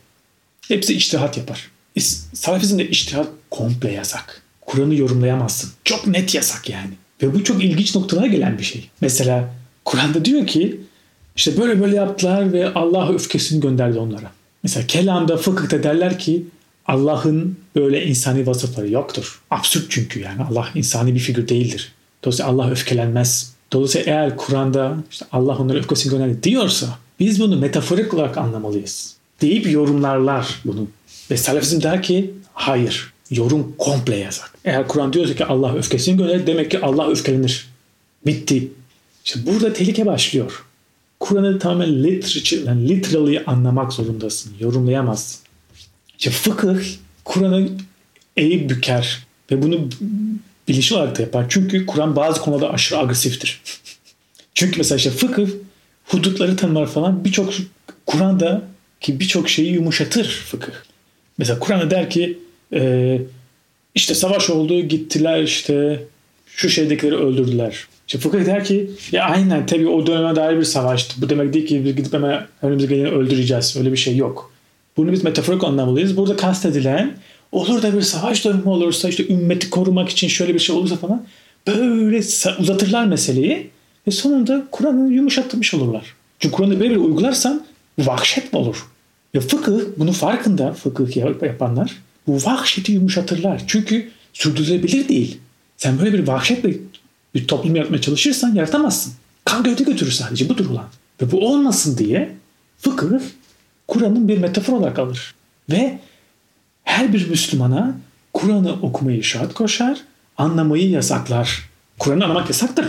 Hepsi içtihat yapar. Salafizmde içtihat komple yasak. Kur'an'ı yorumlayamazsın. Çok net yasak yani. Ve bu çok ilginç noktalara gelen bir şey. Mesela Kur'an'da diyor ki işte böyle böyle yaptılar ve Allah öfkesini gönderdi onlara. Mesela kelamda, fıkıhta derler ki Allah'ın böyle insani vasıfları yoktur. Absürt çünkü yani Allah insani bir figür değildir. Dolayısıyla Allah öfkelenmez. Dolayısıyla eğer Kur'an'da işte Allah onlara öfkesini gönderdi diyorsa biz bunu metaforik olarak anlamalıyız. Deyip yorumlarlar bunu. Ve Salafizm der ki hayır yorum komple yasak. Eğer Kur'an diyorsa ki Allah öfkesini gönderir demek ki Allah öfkelenir. Bitti. İşte burada tehlike başlıyor. Kur'an'ı tamamen literature, yani literally anlamak zorundasın. Yorumlayamazsın. İşte fıkıh Kur'an'ı eğip büker ve bunu bilinçli olarak da yapar. Çünkü Kur'an bazı konularda aşırı agresiftir. Çünkü mesela işte fıkıh hudutları tanımlar falan birçok Kur'an'da ki birçok şeyi yumuşatır fıkıh. Mesela Kur'an'da der ki e, işte savaş oldu gittiler işte şu şeydekileri öldürdüler. İşte fıkıh der ki ya aynen tabii o döneme dair bir savaştı. Bu demek değil ki biz gidip hemen önümüze geleni öldüreceğiz. Öyle bir şey yok. Bunu biz metaforik anlamalıyız. Burada kastedilen olur da bir savaş dönemi olursa işte ümmeti korumak için şöyle bir şey olursa falan böyle uzatırlar meseleyi ve sonunda Kur'an'ı yumuşatmış olurlar. Çünkü Kur'an'ı böyle bir uygularsan vahşet mi olur? Ve fıkıh bunun farkında fıkıh yapanlar bu vahşeti yumuşatırlar. Çünkü sürdürülebilir değil. Sen böyle bir vahşetle bir toplum yaratmaya çalışırsan yaratamazsın. Kan gövde götürür sadece budur ulan. Ve bu olmasın diye fıkıh Kur'an'ın bir metafor olarak alır. Ve her bir Müslümana Kur'an'ı okumayı şart koşar, anlamayı yasaklar. Kur'an'ı anlamak yasaktır.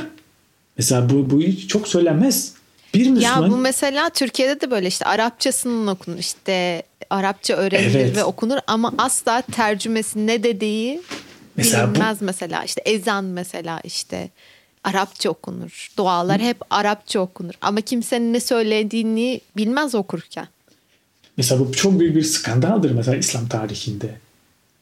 Mesela bu, bu çok söylenmez. Bir Müslüman... Ya bu mesela Türkiye'de de böyle işte Arapçasının okunur işte Arapça öğrenilir evet. ve okunur ama asla tercümesi ne dediği mesela bilinmez bu... mesela işte ezan mesela işte Arapça okunur. Dualar hep Arapça okunur ama kimsenin ne söylediğini bilmez okurken. Mesela bu çok büyük bir skandaldır mesela İslam tarihinde.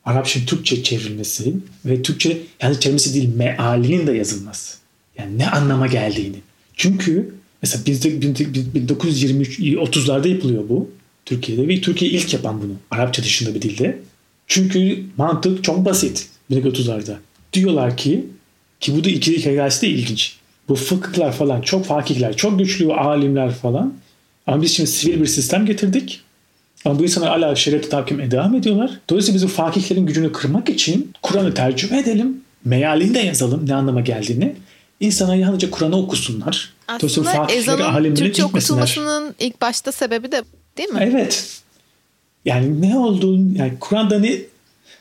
Arapça Türkçe çevrilmesi ve Türkçe yani çevrilmesi değil mealinin de yazılması. Yani ne anlama geldiğini. Çünkü mesela bizde 1923 30'larda yapılıyor bu Türkiye'de ve Türkiye ilk yapan bunu Arapça dışında bir dilde. Çünkü mantık çok basit 1930'larda. Diyorlar ki ki bu da ikili hikayesi de ilginç. Bu fıkıhlar falan çok fakihler, çok güçlü alimler falan. Ama biz şimdi sivil bir sistem getirdik. Ama bu insanlar hala şeriatı takip devam ediyorlar. Dolayısıyla biz bu fakihlerin gücünü kırmak için Kur'an'ı tercüme edelim. Mealini de yazalım ne anlama geldiğini. İnsanlar yalnızca Kur'an'ı okusunlar. Aslında ezanın Türkçe okutulmasının ilk başta sebebi de değil mi? Evet. Yani ne olduğunu yani Kur'an'da ne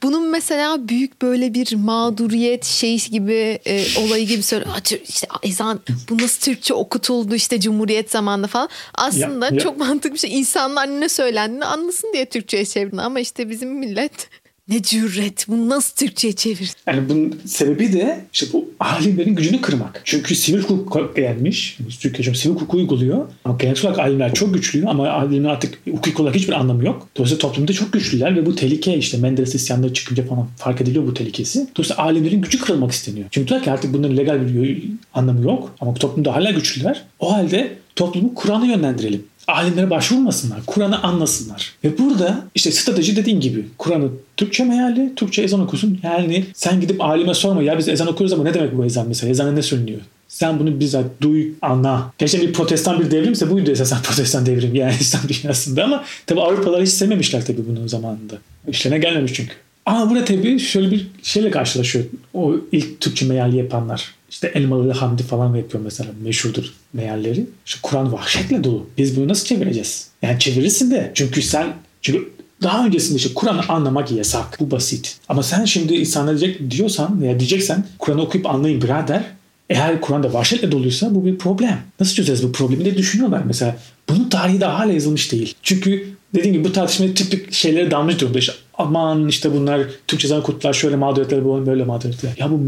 Bunun mesela büyük böyle bir mağduriyet şey gibi e, olayı gibi söyle işte ezan bu nasıl Türkçe okutuldu işte Cumhuriyet zamanında falan. Aslında ya, ya. çok mantıklı bir şey. İnsanlar ne söylendiğini anlasın diye Türkçe'ye çevirin ama işte bizim millet ne cüret. Bunu nasıl Türkçe'ye çevir? Yani bunun sebebi de işte bu alimlerin gücünü kırmak. Çünkü sivil hukuk gelmiş. Türkiye sivil hukuku uyguluyor. Ama genel olarak alimler çok güçlü ama alimler artık hukuk olarak hiçbir anlamı yok. Dolayısıyla toplumda çok güçlüler ve bu tehlike işte Menderes isyanları çıkınca falan fark ediliyor bu tehlikesi. Dolayısıyla alimlerin gücü kırılmak isteniyor. Çünkü diyor ki artık bunların legal bir anlamı yok ama toplumda hala güçlüler. O halde toplumu Kur'an'a yönlendirelim alimlere başvurmasınlar. Kur'an'ı anlasınlar. Ve burada işte strateji dediğin gibi Kur'an'ı Türkçe meali, Türkçe ezan okusun. Yani sen gidip alime sorma ya biz ezan okuyoruz ama ne demek bu ezan mesela? Ezanı ne söyleniyor? Sen bunu bizzat duy, anla. Gerçekten bir protestan bir devrimse buydu esasen protestan devrim yani İslam dünyasında ama tabi Avrupalılar hiç sevmemişler tabi bunun zamanında. İşlerine gelmemiş çünkü. Ama burada tabi şöyle bir şeyle karşılaşıyor. O ilk Türkçe meali yapanlar. İşte Elmalı Hamdi falan yapıyor mesela meşhurdur mealleri. İşte Kur'an vahşetle dolu. Biz bunu nasıl çevireceğiz? Yani çevirirsin de. Çünkü sen çünkü daha öncesinde işte Kur'an'ı anlamak yasak. Bu basit. Ama sen şimdi insanlara diyecek, diyorsan veya diyeceksen Kur'an'ı okuyup anlayın birader. Eğer Kur'an'da vahşetle doluysa bu bir problem. Nasıl çözeriz bu problemi de düşünüyorlar mesela. Bunun tarihi de hala yazılmış değil. Çünkü dediğim gibi bu tartışmaya tipik şeylere dalmış durumda. İşte aman işte bunlar Türkçe zaman kurtlar şöyle mağduriyetler böyle mağduriyetler. Ya bu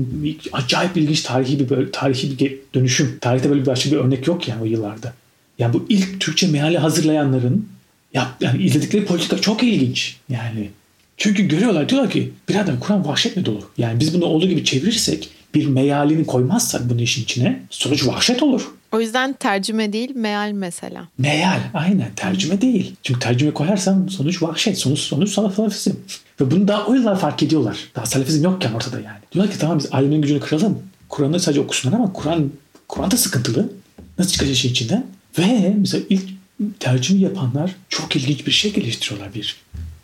acayip ilginç tarihi bir böyle, tarihi bir dönüşüm. Tarihte böyle bir başka bir örnek yok yani o yıllarda. Yani bu ilk Türkçe meali hazırlayanların ya, yani izledikleri politika çok ilginç. Yani çünkü görüyorlar diyorlar ki birader Kur'an vahşetle dolu. Yani biz bunu olduğu gibi çevirirsek bir mealini koymazsak bunu işin içine sonuç vahşet olur. O yüzden tercüme değil meal mesela. Meal aynen tercüme değil. Çünkü tercüme koyarsan sonuç vahşet. Sonuç, sonuç salafizm. Ve bunu daha o yıllar fark ediyorlar. Daha salafizm yokken ortada yani. Diyorlar ki tamam biz alimin gücünü kıralım. Kur'an'ı sadece okusunlar ama Kur'an Kur'an da sıkıntılı. Nasıl çıkacak işin içinden? Ve mesela ilk tercüme yapanlar çok ilginç bir şey geliştiriyorlar bir.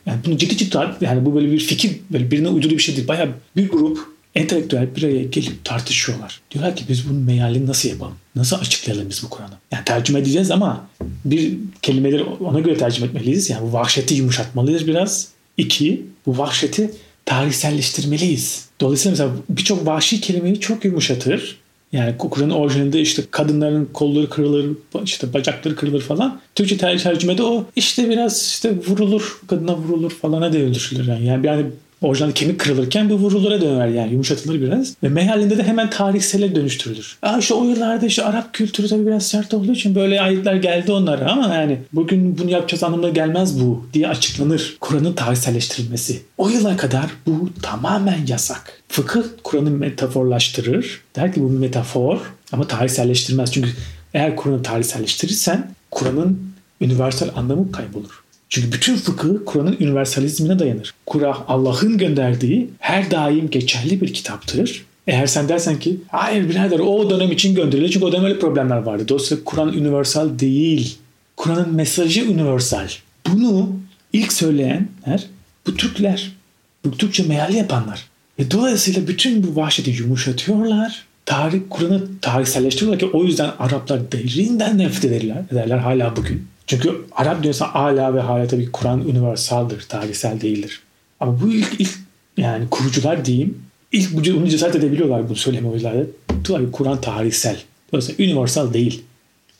Yani bunu ciddi ciddi yani bu böyle bir fikir böyle birine uydurduğu bir şey değil. Bayağı bir grup entelektüel bir araya gelip tartışıyorlar. Diyorlar ki biz bunun mealini nasıl yapalım? Nasıl açıklayalım biz bu Kur'an'ı? Yani tercüme edeceğiz ama bir kelimeleri ona göre tercüme etmeliyiz. Yani bu vahşeti yumuşatmalıyız biraz. İki, bu vahşeti tarihselleştirmeliyiz. Dolayısıyla mesela birçok vahşi kelimeyi çok yumuşatır. Yani Kur'an'ın orijinalinde işte kadınların kolları kırılır, işte bacakları kırılır falan. Türkçe tercümede o işte biraz işte vurulur, kadına vurulur falana devrilir. Yani, yani Orijinal kemik kırılırken bu vurulura döner yani yumuşatılır biraz. Ve mehalinde de hemen tarihsele dönüştürülür. Aa işte o yıllarda işte Arap kültürü tabii biraz sert olduğu için böyle ayetler geldi onlara ama yani bugün bunu yapacağız anlamına gelmez bu diye açıklanır. Kur'an'ın tarihselleştirilmesi. O yıla kadar bu tamamen yasak. Fıkıh Kur'an'ı metaforlaştırır. Der ki bu bir metafor ama tarihselleştirmez. Çünkü eğer Kur'an'ı tarihselleştirirsen Kur'an'ın universal anlamı kaybolur. Çünkü bütün fıkıh Kur'an'ın universalizmine dayanır. Kur'an Allah'ın gönderdiği her daim geçerli bir kitaptır. Eğer sen dersen ki hayır birader o dönem için gönderildi çünkü o dönem öyle problemler vardı. Dolayısıyla Kur'an universal değil. Kur'an'ın mesajı universal. Bunu ilk söyleyenler bu Türkler. Bu Türkçe meali yapanlar. Ve dolayısıyla bütün bu vahşeti yumuşatıyorlar. Tarih, Kur'an'ı tarihselleştiriyorlar ki o yüzden Araplar derinden nefret ederler, ederler hala bugün. Çünkü Arap dünyası hala ve hala tabii Kur'an universaldır, tarihsel değildir. Ama bu ilk, ilk yani kurucular diyeyim ilk bunu cesaret edebiliyorlar bunu söyleme o yüzden. Tabii Kur'an tarihsel. Dolayısıyla universal değil.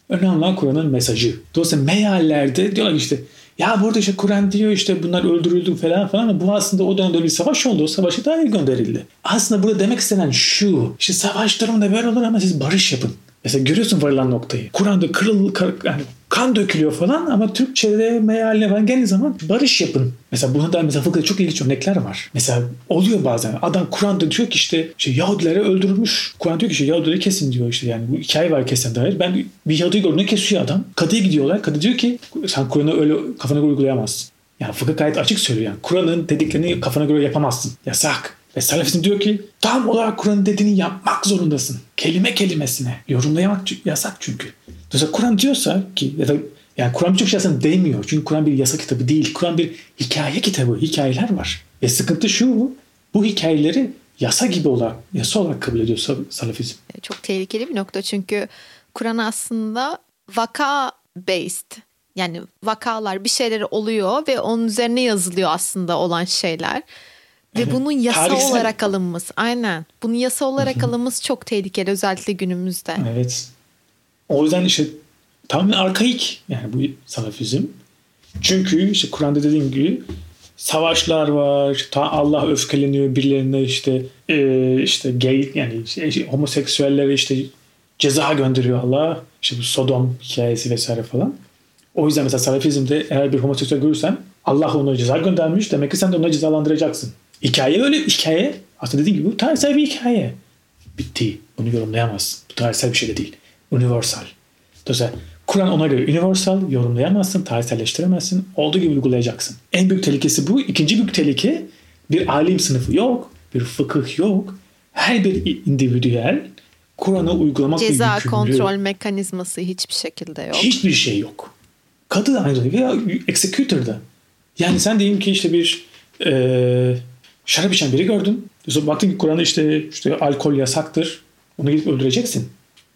Önemli olan Kur'an'ın mesajı. Dolayısıyla meallerde diyorlar işte ya burada işte Kur'an diyor işte bunlar öldürüldü falan falan ama bu aslında o dönemde bir savaş oldu. O savaşa dair gönderildi. Aslında burada demek istenen şu. İşte savaş durumunda böyle olur ama siz barış yapın. Mesela görüyorsun varılan noktayı. Kur'an'da kırıl, kır, yani kan dökülüyor falan ama Türkçe'de mealine falan geldiği zaman barış yapın. Mesela buna da mesela fıkıhta çok ilginç örnekler var. Mesela oluyor bazen adam Kur'an'da diyor ki işte, işte Yahudilere öldürülmüş. Kur'an diyor ki işte Yahudileri kesin diyor işte yani bu hikaye var kesin dair. Ben bir Yahudi gördüğünde kesiyor adam. Kadıya gidiyorlar. Kadı diyor ki sen Kur'an'ı öyle kafana göre uygulayamazsın. Yani fıkıh gayet açık söylüyor yani. Kur'an'ın dediklerini kafana göre yapamazsın. Yasak. Ve Salafizm diyor ki tam olarak Kur'an'ın dediğini yapmak zorundasın. Kelime kelimesine. Yorumlayamak yasak çünkü. Dolayısıyla Kur'an diyorsa ki ya da yani Kur'an birçok şey aslında değmiyor. Çünkü Kur'an bir yasa kitabı değil. Kur'an bir hikaye kitabı. Hikayeler var. Ve sıkıntı şu bu hikayeleri yasa gibi olarak, yasa olarak kabul ediyor Salafizm. Çok tehlikeli bir nokta çünkü Kur'an aslında vaka based. Yani vakalar bir şeyler oluyor ve onun üzerine yazılıyor aslında olan şeyler. Ve bunun yasa tarihsel... olarak alınması. Aynen. Bunun yasa olarak alınması çok tehlikeli özellikle günümüzde. Evet. O yüzden işte tamamen arkaik yani bu salafizm. Çünkü işte Kur'an'da dediğim gibi savaşlar var. Ta Allah öfkeleniyor birilerine işte e, işte gay yani şey, homoseksüellere işte ceza gönderiyor Allah. İşte bu Sodom hikayesi vesaire falan. O yüzden mesela salafizmde eğer bir homoseksüel görürsen Allah ona ceza göndermiş demek ki sen de onu cezalandıracaksın. Hikaye öyle hikaye. Aslında dediğim gibi bu tarihsel bir hikaye. Bitti. Bunu yorumlayamazsın. Bu tarihsel bir şey de değil. Universal. Dolayısıyla Kur'an ona göre universal, yorumlayamazsın, tarihselleştiremezsin. Olduğu gibi uygulayacaksın. En büyük tehlikesi bu. İkinci büyük tehlike bir alim sınıfı yok, bir fıkıh yok. Her bir individüel Kur'an'ı uygulamak Ceza kontrol mekanizması hiçbir şekilde yok. Hiçbir şey yok. Kadı da aynı şekilde executor'da. Yani sen diyelim ki işte bir e, şarap içen biri gördün. Sonra baktın ki Kur'an'da işte, işte alkol yasaktır. Onu gidip öldüreceksin.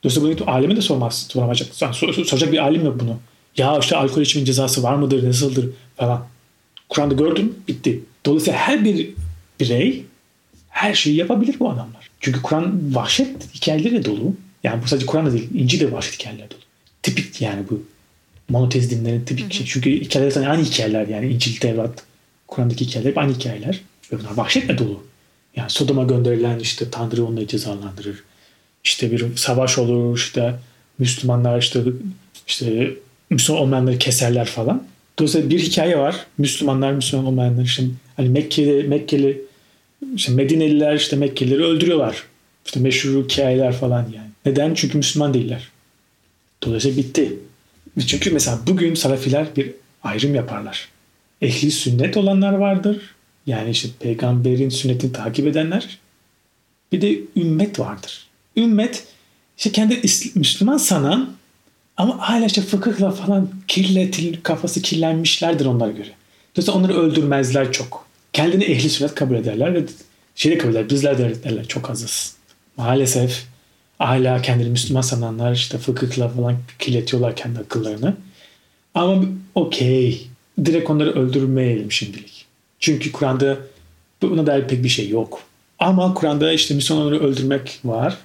Dolayısıyla bunu alime de sormaz. Soramayacak. Yani sor, soracak bir alim yok bunu. Ya işte alkol içimin cezası var mıdır, nasıldır falan. Kur'an'da gördün, bitti. Dolayısıyla her bir birey her şeyi yapabilir bu adamlar. Çünkü Kur'an vahşet hikayeleri dolu. Yani bu sadece Kur'an'da değil, İncil de vahşet hikayeleri dolu. Tipik yani bu monotez dinlerin tipik şey. Çünkü hikayeler aynı hikayeler yani İncil, Tevrat, Kur'an'daki hikayeler aynı hikayeler. Ve bunlar vahşetle dolu. Yani Sodom'a gönderilen işte Tanrı onları cezalandırır işte bir savaş olur işte Müslümanlar işte işte Müslüman olmayanları keserler falan. Dolayısıyla bir hikaye var. Müslümanlar Müslüman olmayanlar işte hani Mekke'li Mekkeli işte Medineliler işte Mekkelileri öldürüyorlar. İşte meşhur hikayeler falan yani. Neden? Çünkü Müslüman değiller. Dolayısıyla bitti. Çünkü mesela bugün Salafiler bir ayrım yaparlar. Ehli sünnet olanlar vardır. Yani işte peygamberin sünnetini takip edenler. Bir de ümmet vardır ümmet işte kendi Müslüman sanan ama hala işte fıkıhla falan kirletil, kafası kirlenmişlerdir onlara göre. Dolayısıyla onları öldürmezler çok. Kendini ehli sünnet kabul ederler ve şeyi kabul ederler. Bizler de derler çok azız. Maalesef hala kendini Müslüman sananlar işte fıkıhla falan kirletiyorlar kendi akıllarını. Ama okey. Direkt onları öldürmeyelim şimdilik. Çünkü Kur'an'da buna dair pek bir şey yok. Ama Kur'an'da işte Müslümanları öldürmek var.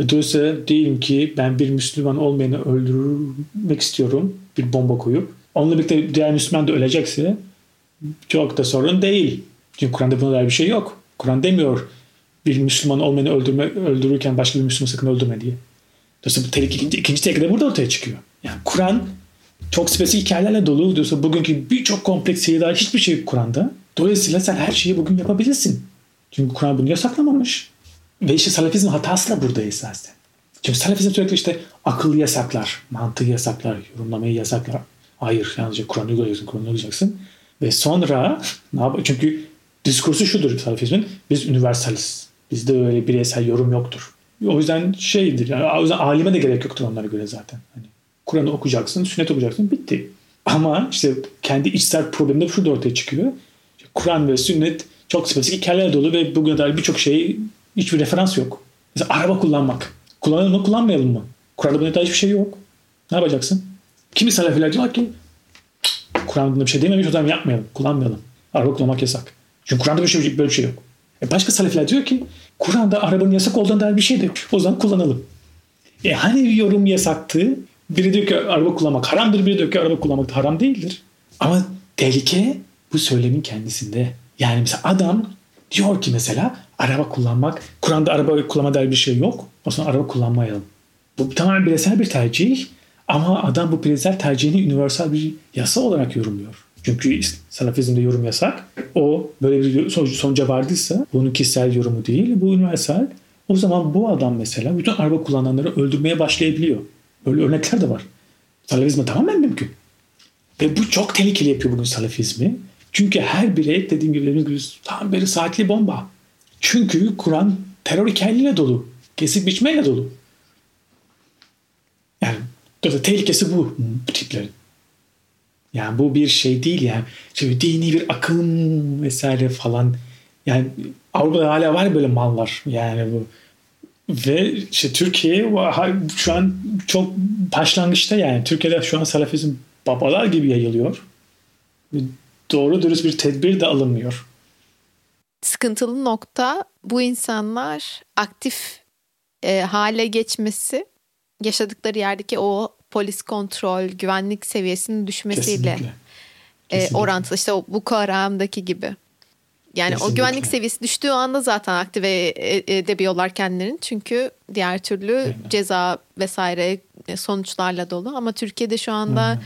Ve dolayısıyla diyelim ki ben bir Müslüman olmayanı öldürmek istiyorum bir bomba koyup. Onunla birlikte diğer Müslüman da ölecekse çok da sorun değil. Çünkü Kur'an'da buna dair bir şey yok. Kur'an demiyor bir Müslüman olmayanı öldürme, öldürürken başka bir Müslüman sakın öldürme diye. Dolayısıyla bu tehlike, ikinci, ikinci tehlike de burada ortaya çıkıyor. Yani Kur'an çok spesifik hikayelerle dolu. Dolayısıyla bugünkü birçok kompleks şeyler hiçbir şey Kur'an'da. Dolayısıyla sen her şeyi bugün yapabilirsin. Çünkü Kur'an bunu yasaklamamış. Ve işte salafizm hatası da burada esasen. Çünkü salafizm sürekli işte akıllı yasaklar, mantığı yasaklar, yorumlamayı yasaklar. Hayır yalnızca Kur'an'ı uygulayacaksın, Kur'an'ı uygulayacaksın. Ve sonra ne yap Çünkü diskursu şudur salafizmin. Biz universaliz. Bizde öyle bireysel yorum yoktur. O yüzden şeydir. Yani, o yüzden alime de gerek yoktur onlara göre zaten. Hani Kur'an'ı okuyacaksın, sünnet okuyacaksın, bitti. Ama işte kendi içsel problemde şu da ortaya çıkıyor. Kur'an ve sünnet çok spesifik hikayeler dolu ve bugüne dair birçok şeyi Hiçbir referans yok. Mesela araba kullanmak. Kullanalım mı kullanmayalım mı? Kur'an'da buna hiçbir şey yok. Ne yapacaksın? Kimi selefiler diyorlar ki Kur'an'da bir şey dememiş o zaman yapmayalım. Kullanmayalım. Araba kullanmak yasak. Çünkü Kur'an'da bir şey, böyle bir şey yok. E başka selefiler diyor ki Kur'an'da arabanın yasak olduğundan dair bir şey de yok. O zaman kullanalım. E hani bir yorum yasaktı? Biri diyor ki araba kullanmak haramdır. Biri diyor ki araba kullanmak haram değildir. Ama tehlike bu söylemin kendisinde. Yani mesela adam diyor ki mesela araba kullanmak. Kur'an'da araba kullanma der bir şey yok. O zaman araba kullanmayalım. Bu tamamen bireysel bir tercih. Ama adam bu bireysel tercihini universal bir yasa olarak yorumluyor. Çünkü salafizmde yorum yasak. O böyle bir sonuca vardıysa bunun kişisel yorumu değil. Bu universal. O zaman bu adam mesela bütün araba kullananları öldürmeye başlayabiliyor. Böyle örnekler de var. Salafizme tamamen mümkün. Ve bu çok tehlikeli yapıyor bugün salafizmi. Çünkü her birey dediğim gibi tam bir saatli bomba. Çünkü Kur'an terör hikayeleriyle dolu. Kesip biçmeyle dolu. Yani tehlikesi bu, bu tiplerin. Yani bu bir şey değil yani. Şimdi dini bir akım vesaire falan. Yani Avrupa'da hala var böyle mallar. Yani bu ve işte Türkiye şu an çok başlangıçta yani. Türkiye'de şu an salafizm babalar gibi yayılıyor. Doğru dürüst bir tedbir de alınmıyor. sıkıntılı nokta bu insanlar aktif e, hale geçmesi yaşadıkları yerdeki o polis kontrol, güvenlik seviyesinin düşmesiyle Kesinlikle. e, orantılı. İşte o Boko Haram'daki gibi. Yani o Kesinlikle. güvenlik seviyesi düştüğü anda zaten aktive e- edebiliyorlar kendilerini. Çünkü diğer türlü Aynen. ceza vesaire e, sonuçlarla dolu. Ama Türkiye'de şu anda Aynen.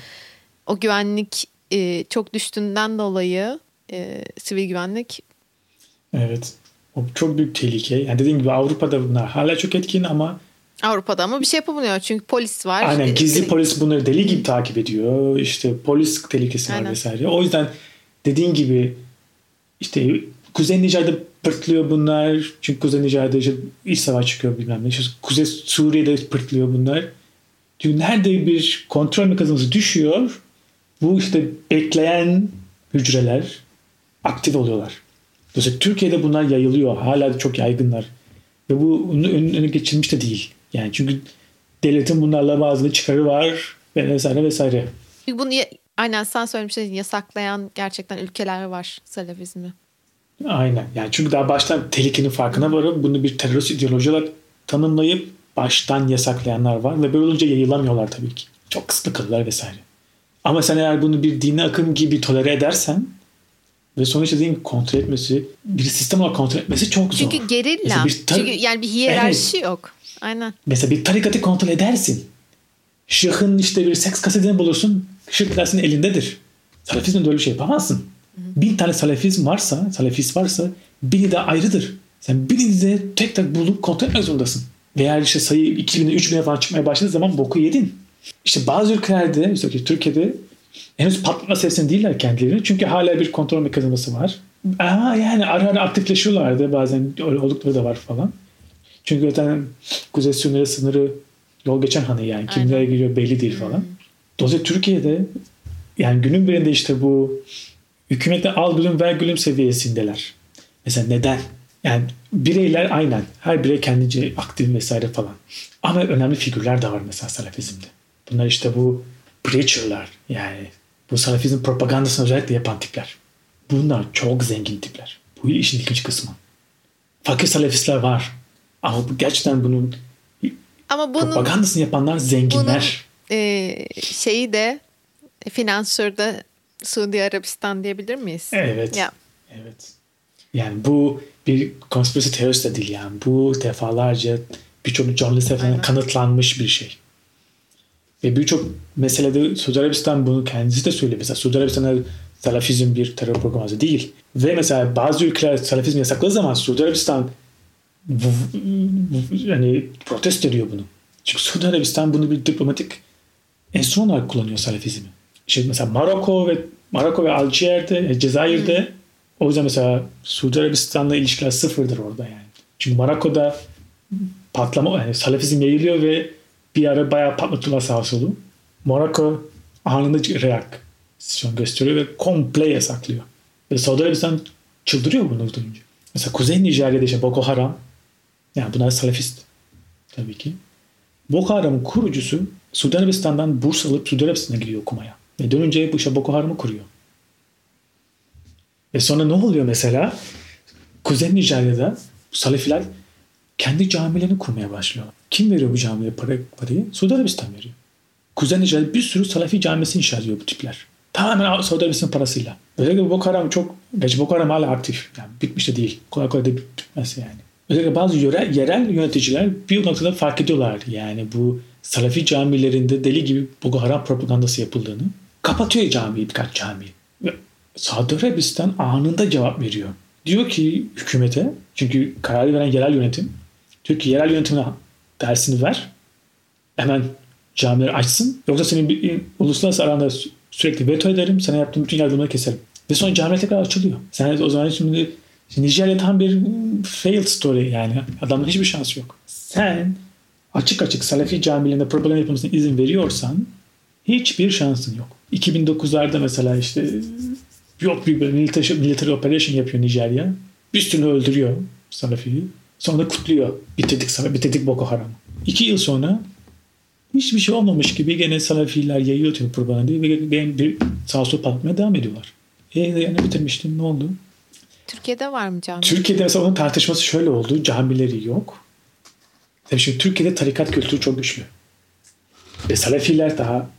o güvenlik e, çok düştüğünden dolayı e, sivil güvenlik Evet. O çok büyük tehlike. Yani dediğim gibi Avrupa'da bunlar hala çok etkin ama Avrupa'da ama bir şey yapamıyor. Çünkü polis var. aynen gizli e, polis bunları deli gibi takip ediyor. İşte polis tehlikesi var Aynen. vesaire. O yüzden dediğin gibi işte Kuzey Nijer'de pırtlıyor bunlar. Çünkü Kuzey Nijer'de işte iç savaş çıkıyor bilmem ne. İşte Kuzey Suriye'de pırtlıyor bunlar. Çünkü nerede bir kontrol mekanizması düşüyor bu işte bekleyen hücreler aktif oluyorlar. Dolayısıyla Türkiye'de bunlar yayılıyor. Hala çok yaygınlar. Ve bu önü- önüne geçilmiş de değil. Yani çünkü devletin bunlarla bazı çıkarı var ve vesaire vesaire. Bunu aynen sen söylemiştin yasaklayan gerçekten ülkeler var salafizmi. Aynen. Yani çünkü daha baştan tehlikenin farkına varıp bunu bir terörist ideoloji olarak tanımlayıp baştan yasaklayanlar var ve böyle olunca yayılamıyorlar tabii ki. Çok kısıtlı kalırlar vesaire. Ama sen eğer bunu bir dini akım gibi tolere edersen ve sonuçta dediğim kontrol etmesi, bir sistem olarak kontrol etmesi çok zor. Çünkü gerilla. Çünkü yani bir hiyerarşi yok. Aynen. Mesela bir tarikatı kontrol edersin. Şıhın işte bir seks kasetini bulursun. Şık dersin elindedir. Salafizmde böyle bir şey yapamazsın. Bin tane salafizm varsa, salafist varsa biri de ayrıdır. Sen birini de tek tek bulup kontrol etmek zorundasın. Veya işte sayı 2000'e 3000'e falan çıkmaya başladığı zaman boku yedin. İşte bazı ülkelerde, mesela Türkiye'de henüz patlama seviyesinde değiller kendilerini. Çünkü hala bir kontrol mekanizması var. Ama yani ara ara aktifleşiyorlardı. Bazen oldukları da var falan. Çünkü zaten Kuzey Suriye sınırı yol geçen hanı yani. Kim nereye giriyor belli değil falan. Dolayısıyla Türkiye'de yani günün birinde işte bu hükümete al gülüm ver gülüm seviyesindeler. Mesela neden? Yani bireyler aynen. Her birey kendince aktif vesaire falan. Ama önemli figürler de var mesela salafizmde. Bunlar işte bu preacher'lar yani bu salafizm propagandasını özellikle yapan tipler. Bunlar çok zengin tipler. Bu işin ilginç kısmı. Fakir salafistler var. Ama bu gerçekten bunun Ama bunun propagandasını yapanlar zenginler. e, şeyi de finansör de Suudi Arabistan diyebilir miyiz? Evet. Ya. Evet. Yani bu bir konspirasi teorisi de değil yani. Bu defalarca birçok tarafından Aynen. kanıtlanmış bir şey. Ve birçok meselede Suudi Arabistan bunu kendisi de söylüyor. Mesela Suudi Arabistan'da salafizm bir terör programı değil. Ve mesela bazı ülkeler salafizmi yasakladığı zaman Suudi Arabistan yani protesto ediyor bunu. Çünkü Suudi Arabistan bunu bir diplomatik enstrüman olarak kullanıyor salafizmi. İşte mesela Maroko ve Maroko ve Alciyer'de, e, Cezayir'de o yüzden mesela Suudi Arabistan'la ilişkiler sıfırdır orada yani. Çünkü Maroko'da patlama yani salafizm yayılıyor ve bir ara bayağı patlatıyorlar sağa solu. Maroko anında reaksiyon gösteriyor ve komple yasaklıyor. Ve Suudi Arabistan çıldırıyor bunu duyunca. Mesela Kuzey Nijerya'da işte Boko Haram yani bunlar salafist tabii ki. Boko Haram'ın kurucusu Suudi Arabistan'dan burs alıp Suudi Arabistan'a gidiyor okumaya. Ve dönünce bu işte Boko Haram'ı kuruyor. Ve sonra ne oluyor mesela? Kuzey Nijerya'da Salafiler kendi camilerini kurmaya başlıyor. Kim veriyor bu camiye para, parayı? Suudi Arabistan veriyor. Kuzey Nijerya'da bir sürü Salafi camisi inşa ediyor bu tipler. Tamamen Suudi Arabistan parasıyla. Özellikle Boko Haram çok, gerçi Boko Haram hala aktif. Yani bitmiş de değil. Kolay kolay da bitmez yani. Özellikle bazı yerel, yerel yöneticiler bir noktada fark ediyorlar. Yani bu Salafi camilerinde deli gibi Boko Haram propagandası yapıldığını. Kapatıyor camiyi birkaç camiyi. Ve Suudi Arabistan anında cevap veriyor. Diyor ki hükümete, çünkü kararı veren yerel yönetim, diyor ki yerel yönetimine dersini ver. Hemen camileri açsın. Yoksa senin bir, uluslararası aranda sü- sürekli veto ederim. Sana yaptığım bütün yardımları keserim. Ve sonra camiler tekrar açılıyor. Sen o zaman şimdi Nijerya tam bir failed story yani. Adamın hiçbir şansı yok. Sen açık açık Salafi camilerinde propaganda yapılmasına izin veriyorsan hiçbir şansın yok. 2009'larda mesela işte yok bir böyle military, military operation yapıyor Nijerya. Bir sürü öldürüyor Salafi'yi. Sonra kutluyor. Bitirdik, Salafi- bitirdik Boko Haram'ı. İki yıl sonra hiçbir şey olmamış gibi gene Salafiler yayıyor tabii propagandayı ve gene bir sağ sol patlamaya devam ediyorlar. E yani bitirmiştin ne oldu? Türkiye'de var mı cami? Türkiye'de mesela onun tartışması şöyle oldu. Camileri yok. Tabii şimdi Türkiye'de tarikat kültürü çok güçlü. Ve Salefiler daha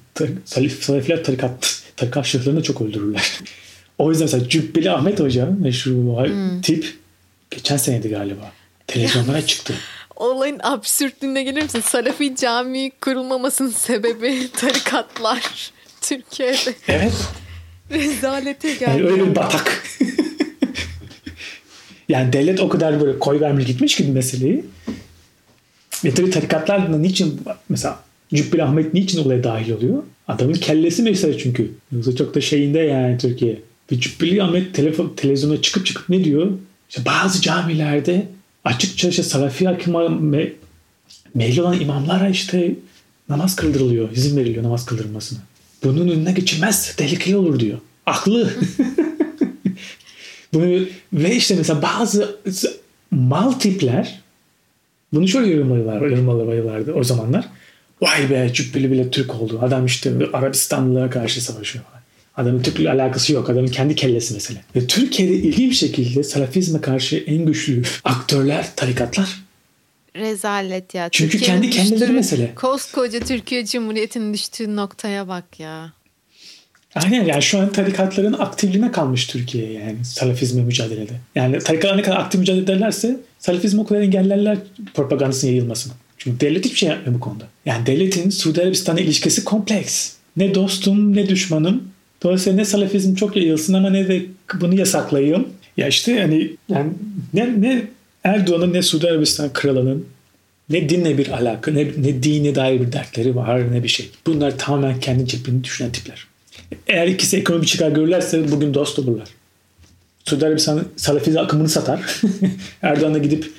Salif, Salefiler tarikat, tarikat şeyhlerini çok öldürürler. o yüzden mesela Cübbeli Ahmet Hoca meşhur hmm. tip geçen seneydi galiba. Televizyonlara çıktı. Olayın absürtlüğüne gelir misin? Salafi cami kurulmamasının sebebi tarikatlar Türkiye'de. Evet. Rezalete geldi. Yani öyle bir batak. yani devlet o kadar böyle koy vermiş gitmiş gibi meseleyi. Ve tabii tarikatlar niçin mesela Cübbeli Ahmet niçin olaya dahil oluyor? Adamın kellesi mesela çünkü. Yoksa çok da şeyinde yani Türkiye. Ve Cübbeli Ahmet telefon, televizyona çıkıp çıkıp ne diyor? İşte bazı camilerde açıkça işte Salafi akıma me, meyil olan imamlara işte namaz kıldırılıyor. izin veriliyor namaz kıldırılmasına. Bunun önüne geçilmez. Tehlikeli olur diyor. Aklı. Bunu, ve işte mesela bazı mal tipler bunu şöyle yorumluyorlar, yorumluyorlardı o zamanlar. Vay be cübbeli bile Türk oldu. Adam işte Arabistanlılara karşı savaşıyor. Adamın Türk'le alakası yok. Adamın kendi kellesi mesela. Ve Türkiye'de ilginç bir şekilde Salafizme karşı en güçlü aktörler tarikatlar. Rezalet ya. Çünkü Türkiye'nin kendi kendileri mesele. Koskoca Türkiye Cumhuriyeti'nin düştüğü noktaya bak ya. Aynen yani şu an tarikatların aktifliğine kalmış Türkiye yani salafizme mücadelede. Yani tarikatlar ne kadar aktif mücadele ederlerse salafizmi o kadar engellerler propagandasının yayılmasını. Çünkü devlet hiçbir şey yapmıyor bu konuda. Yani devletin Suudi Arabistan'la ilişkisi kompleks. Ne dostum ne düşmanım. Dolayısıyla ne salafizm çok yayılsın ama ne de bunu yasaklayayım. Ya işte hani yani ne, ne Erdoğan'ın ne Suudi Arabistan kralının ne dinle bir alaka, ne, ne dine dair bir dertleri var ne bir şey. Bunlar tamamen kendi cebini düşünen tipler. Eğer ikisi ekonomi çıkar görürlerse bugün dost olurlar. Suudi Arabistan Salafize akımını satar. Erdoğan'a gidip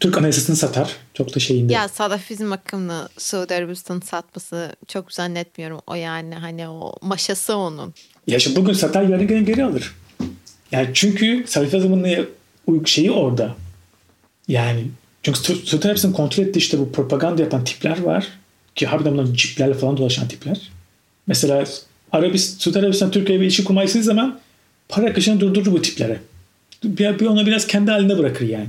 Türk Anayasası'nı satar. Çok da şeyinde. Ya Salafizm akımını Suudi Arabistan satması çok zannetmiyorum. O yani hani o maşası onun. Ya işte bugün satar yarın gene geri alır. Yani çünkü Salafizmin şeyi orada. Yani çünkü Suudi Arabistan kontrol ettiği işte bu propaganda yapan tipler var. Ki harbiden bunlar ciplerle falan dolaşan tipler. Mesela Arabist, Suudi Arabistan Türkiye'ye bir ilişki kurmayı istediği zaman para akışını durdurur bu tiplere. Bir, bir ona biraz kendi haline bırakır yani.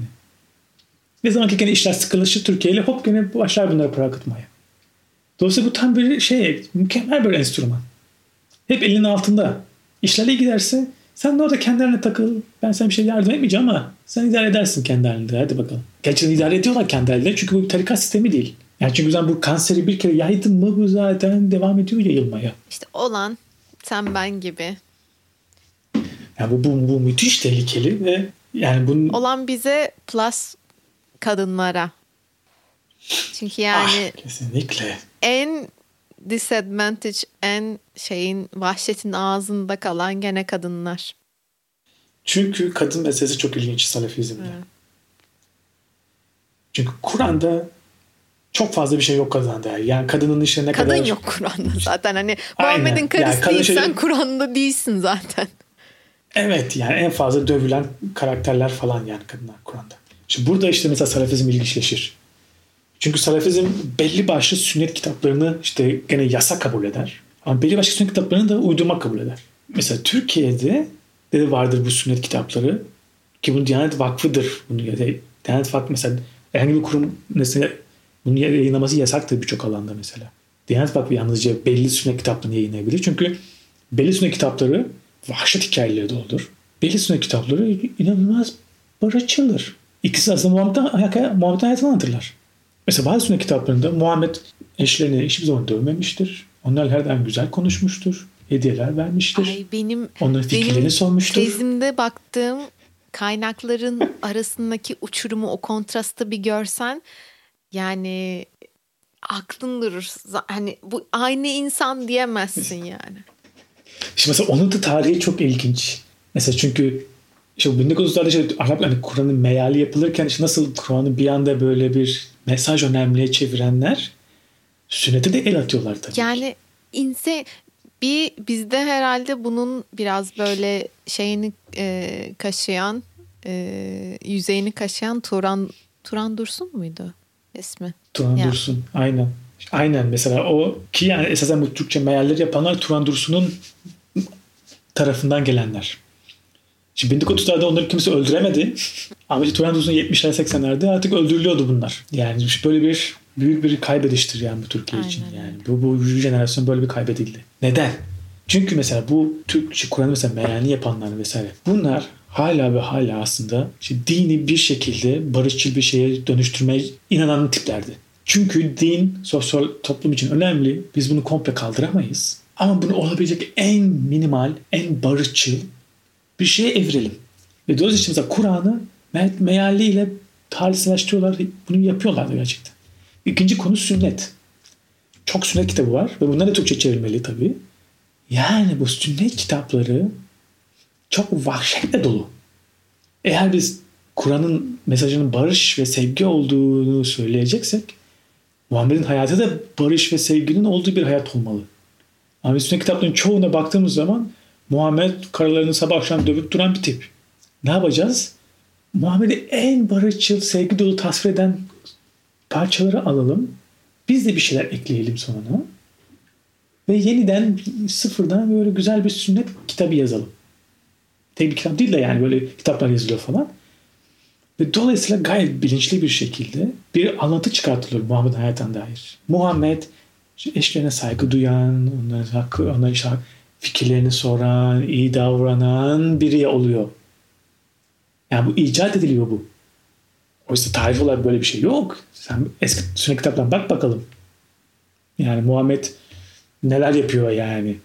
Ne zaman ki gene işler sıkılaşır Türkiye ile hop gene başlar bunları para akıtmaya. Dolayısıyla bu tam bir şey, mükemmel bir enstrüman. Hep elinin altında. İşlerle giderse sen de orada kendi haline takıl. Ben sana bir şey yardım etmeyeceğim ama sen idare edersin kendi halinde. Hadi bakalım. Gerçekten idare ediyorlar kendi halinde. Çünkü bu bir tarikat sistemi değil. Yani çünkü sen bu kanseri bir kere yaydın mı bu zaten devam ediyor yayılmaya. İşte olan sen ben gibi. Yani bu, bu, bu müthiş tehlikeli ve yani bunun... Olan bize plus kadınlara. Çünkü yani ah, kesinlikle. en disadvantage en şeyin vahşetin ağzında kalan gene kadınlar. Çünkü kadın meselesi çok ilginç Salafizmde. Evet. Çünkü Kur'an'da çok fazla bir şey yok kadına dair. Yani kadının işine ne kadın kadar... Kadın yok Kur'an'da zaten. Hani Muhammed'in karısı yani değilsen şey... Kur'an'da değilsin zaten. Evet yani en fazla dövülen karakterler falan yani kadınlar Kur'an'da. Şimdi burada işte mesela Salafizm ilginçleşir. Çünkü Salafizm belli başlı sünnet kitaplarını işte gene yasa kabul eder. Ama belli başlı sünnet kitaplarını da uydurma kabul eder. Mesela Türkiye'de de vardır bu sünnet kitapları. Ki bunu Diyanet Vakfı'dır. Bunu ya da Diyanet Vakfı mesela herhangi bir kurum mesela bunu yayınlaması yasaktır birçok alanda mesela. Diyanet Vakfı yalnızca belli sünnet kitaplarını yayınlayabilir. Çünkü belli sünnet kitapları vahşet hikayeleri doldur. Belli sünnet kitapları inanılmaz barışçılır. İkisi aslında Muhammed'in Muhammed hayatını anlatırlar. Mesela bazı sünnet kitaplarında Muhammed eşlerini hiçbir zaman dövmemiştir. Onlar her daim güzel konuşmuştur. Hediyeler vermiştir. Ay benim, Onların fikirlerini benim sormuştur. Tezimde baktığım kaynakların arasındaki uçurumu o kontrastı bir görsen yani aklın durur. Hani bu aynı insan diyemezsin yani. Şimdi mesela onun da tarihi çok ilginç. Mesela çünkü işte 1930'larda işte Arap hani Kur'an'ın meali yapılırken işte nasıl Kur'an'ı bir anda böyle bir mesaj önemliye çevirenler sünnete de el atıyorlar tabii. Yani inse bir bizde herhalde bunun biraz böyle şeyini e, kaşıyan e, yüzeyini kaşıyan Turan Turan Dursun muydu ismi? Turan ya. Dursun aynen. Aynen mesela o ki yani esasen bu Türkçe mealleri yapanlar Turan Dursun'un tarafından gelenler. Şimdi 1930'larda onları kimse öldüremedi. Ama işte Turan Uzun 70'ler 80'lerde artık öldürülüyordu bunlar. Yani böyle bir büyük bir kaybediştir yani bu Türkiye Aynen. için. Yani bu, bu jenerasyon böyle bir kaybedildi. Neden? Çünkü mesela bu Türkçe Kur'an'ı mesela mealini yapanlar vesaire. Bunlar hala ve hala aslında işte dini bir şekilde barışçıl bir şeye dönüştürmeye inanan tiplerdi. Çünkü din sosyal toplum için önemli. Biz bunu komple kaldıramayız. Ama bunu olabilecek en minimal, en barışçıl bir şeye evrirelim. Ve dolayısıyla mesela Kur'an'ı me talihsizleştiriyorlar. Bunu yapıyorlar da gerçekten. İkinci konu sünnet. Çok sünnet kitabı var ve bunlar da Türkçe çevrilmeli tabii. Yani bu sünnet kitapları çok vahşetle dolu. Eğer biz Kur'an'ın mesajının barış ve sevgi olduğunu söyleyeceksek Muhammed'in hayatı da barış ve sevginin olduğu bir hayat olmalı. Ama biz sünnet kitaplarının çoğuna baktığımız zaman Muhammed karılarını sabah akşam dövüp duran bir tip. Ne yapacağız? Muhammed'i en barışçıl, sevgi dolu tasvir eden parçaları alalım. Biz de bir şeyler ekleyelim sonra. Ve yeniden sıfırdan böyle güzel bir sünnet kitabı yazalım. Tek bir kitap değil de yani böyle kitaplar yazılıyor falan. Ve dolayısıyla gayet bilinçli bir şekilde bir anlatı çıkartılıyor Muhammed hayatına dair. Muhammed eşlerine saygı duyan, onların hakkı, onların işte fikirlerini soran, iyi davranan biri oluyor. Yani bu icat ediliyor bu. Oysa tarih olarak böyle bir şey yok. Sen eski sünnet kitaplarına bak bakalım. Yani Muhammed neler yapıyor yani.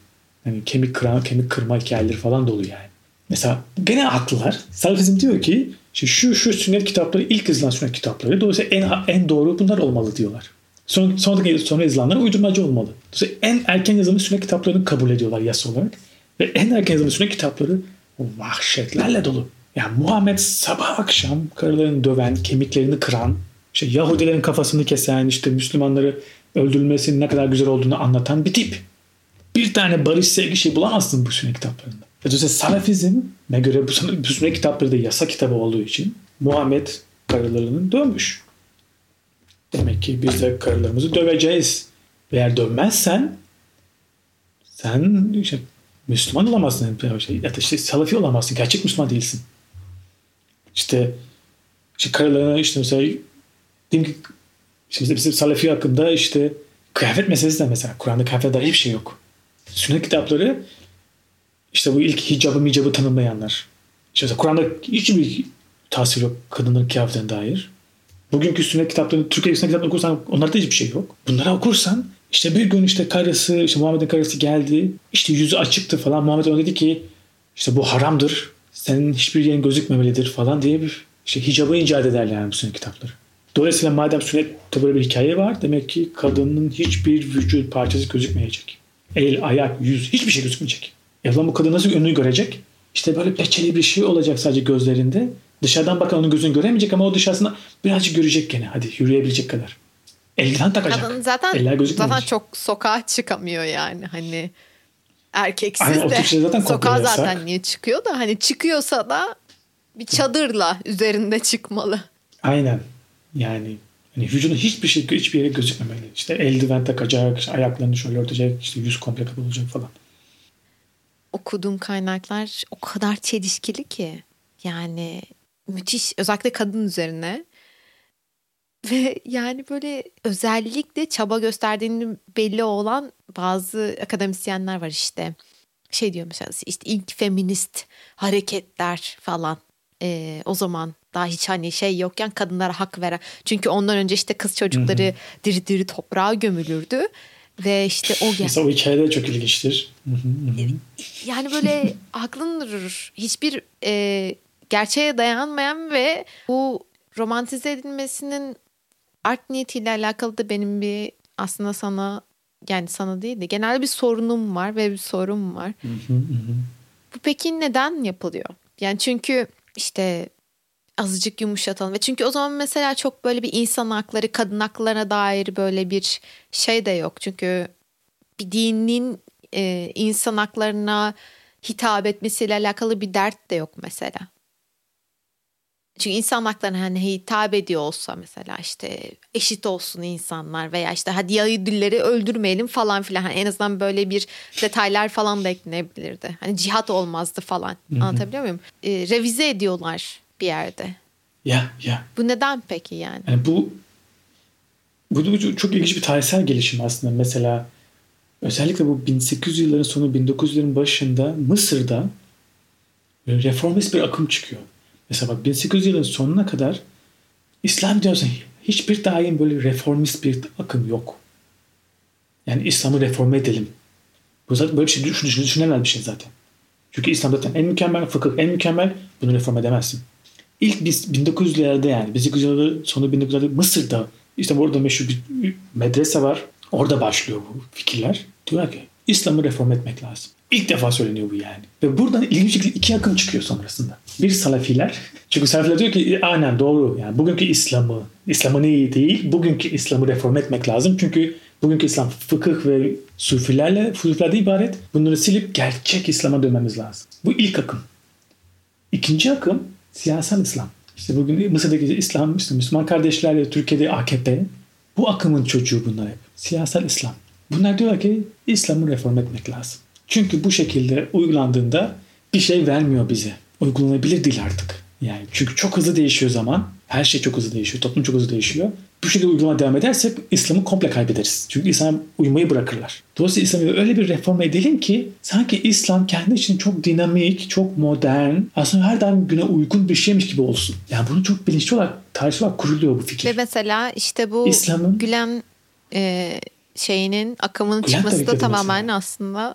Hani kemik kıran, kemik kırma hikayeleri falan dolu yani. Mesela gene haklılar. Salafizm diyor ki şu şu sünnet kitapları ilk yazılan sünnet kitapları. Dolayısıyla en, en doğru bunlar olmalı diyorlar. Son, sonra, sonra yazılanlar uydurmacı olmalı. Dolayısıyla en erken yazılmış sünnet kitaplarını kabul ediyorlar yasa olarak. Ve en erken yazılmış sünnet kitapları vahşetlerle dolu. Yani Muhammed sabah akşam karılarını döven, kemiklerini kıran, işte Yahudilerin kafasını kesen, işte Müslümanları öldürülmesinin ne kadar güzel olduğunu anlatan bir tip. Bir tane barış sevgi şey bulamazsın bu sünnet kitaplarında. Dolayısıyla Salafizm'e göre bu, sünnet kitapları da yasa kitabı olduğu için Muhammed karılarını dövmüş. Demek ki biz de karılarımızı döveceğiz. Eğer dövmezsen sen işte Müslüman olamazsın. Ya da işte Salafi olamazsın. Gerçek Müslüman değilsin. İşte, işte karılarına işte mesela diyelim ki işte bizim Salafi hakkında işte kıyafet meselesi de mesela Kur'an'da kıyafet dair hiçbir şey yok. Sünnet kitapları işte bu ilk hicabı micabı tanımlayanlar. İşte Kur'an'da hiçbir tasvir yok kadınların kıyafetine dair. Bugünkü sünnet kitaplarını, Türkiye sünnet kitaplarını okursan onlarda hiçbir şey yok. Bunları okursan işte bir gün işte karısı, işte Muhammed'in karısı geldi. İşte yüzü açıktı falan. Muhammed ona dedi ki işte bu haramdır. Senin hiçbir yerin gözükmemelidir falan diye bir işte hicabı icat ederler yani bu sünnet kitapları. Dolayısıyla madem sünnette böyle bir hikaye var demek ki kadının hiçbir vücut parçası gözükmeyecek. El, ayak, yüz hiçbir şey gözükmeyecek. E bu kadın nasıl önünü görecek? İşte böyle peçeli bir şey olacak sadece gözlerinde. Dışarıdan bakan onun gözünü göremeyecek ama o dışarısında birazcık görecek gene. Hadi yürüyebilecek kadar. Eldiven takacak. Kadın zaten, Eller zaten çok sokağa çıkamıyor yani. Hani erkeksiz Aynen, de zaten sokağa yasak. zaten niye çıkıyor da hani çıkıyorsa da bir çadırla üzerinde çıkmalı. Aynen. Yani hani vücudun hiçbir şey hiçbir yere gözükmemeli. İşte eldiven takacak, işte ayaklarını şöyle örtecek, işte yüz komple kapalı olacak falan. Okuduğum kaynaklar o kadar çelişkili ki. Yani müthiş özellikle kadın üzerine. Ve yani böyle özellikle çaba gösterdiğini belli olan bazı akademisyenler var işte. Şey diyor mesela işte ilk feminist hareketler falan. Ee, o zaman daha hiç hani şey yokken kadınlara hak veren. Çünkü ondan önce işte kız çocukları hı hı. diri diri toprağa gömülürdü. Ve işte o gel. Mesela o hikaye de çok ilginçtir. yani böyle aklın durur. Hiçbir e, gerçeğe dayanmayan ve bu romantize edilmesinin art niyetiyle alakalı da benim bir aslında sana yani sana değil de genel bir sorunum var ve bir sorun var. Bu peki neden yapılıyor? Yani çünkü işte azıcık yumuşatalım. Ve çünkü o zaman mesela çok böyle bir insan hakları, kadın haklarına dair böyle bir şey de yok. Çünkü bir dinin e, insan haklarına hitap etmesiyle alakalı bir dert de yok mesela. Çünkü insan haklarına hani hitap ediyor olsa mesela işte eşit olsun insanlar veya işte hadi Yahudileri öldürmeyelim falan filan. Hani en azından böyle bir detaylar falan da eklenebilirdi. Hani cihat olmazdı falan. Hı-hı. Anlatabiliyor muyum? Ee, revize ediyorlar bir yerde. Ya ya. Bu neden peki yani? yani bu, bu bu çok ilginç bir tarihsel gelişim aslında. Mesela özellikle bu 1800 yılların sonu 1900'lerin başında Mısır'da reformist bir akım çıkıyor. Mesela bak 1800 yılın sonuna kadar İslam diyorsun hiçbir daim böyle reformist bir akım yok. Yani İslam'ı reforme edelim. Bu zaten böyle bir şey düşün, düşünemez bir şey zaten. Çünkü İslam zaten en mükemmel, fıkıh en mükemmel. Bunu reform edemezsin. İlk biz 1900'lerde yani 1900'lerin sonu 1900'lerde Mısır'da işte orada meşhur bir medrese var. Orada başlıyor bu fikirler. Diyorlar ki İslam'ı reform etmek lazım. İlk defa söyleniyor bu yani. Ve buradan ilginç şekilde iki akım çıkıyor sonrasında. Bir Salafiler. Çünkü Salafiler diyor ki aynen doğru. Yani bugünkü İslam'ı, İslam'ın iyi değil, bugünkü İslam'ı reform etmek lazım. Çünkü bugünkü İslam fıkıh ve sufilerle, sufilerden ibaret. Bunları silip gerçek İslam'a dönmemiz lazım. Bu ilk akım. İkinci akım siyasal İslam. İşte bugün Mısır'daki İslam, işte Müslüman kardeşlerle Türkiye'de AKP. Bu akımın çocuğu bunlar hep. Siyasal İslam. Bunlar diyorlar ki İslam'ı reform etmek lazım. Çünkü bu şekilde uygulandığında bir şey vermiyor bize. Uygulanabilir değil artık. Yani çünkü çok hızlı değişiyor zaman. Her şey çok hızlı değişiyor. Toplum çok hızlı değişiyor. Bu şekilde uygulama devam edersek İslam'ı komple kaybederiz. Çünkü İslam uyumayı bırakırlar. Dolayısıyla İslam'ı öyle bir reform edelim ki sanki İslam kendi için çok dinamik, çok modern, aslında her daim güne uygun bir şeymiş gibi olsun. Yani bunu çok bilinçli olarak, tarihsel olarak kuruluyor bu fikir. Ve mesela işte bu İslam'ın Gülen e, şeyinin akımının Gülen çıkması da tamamen mesela. aslında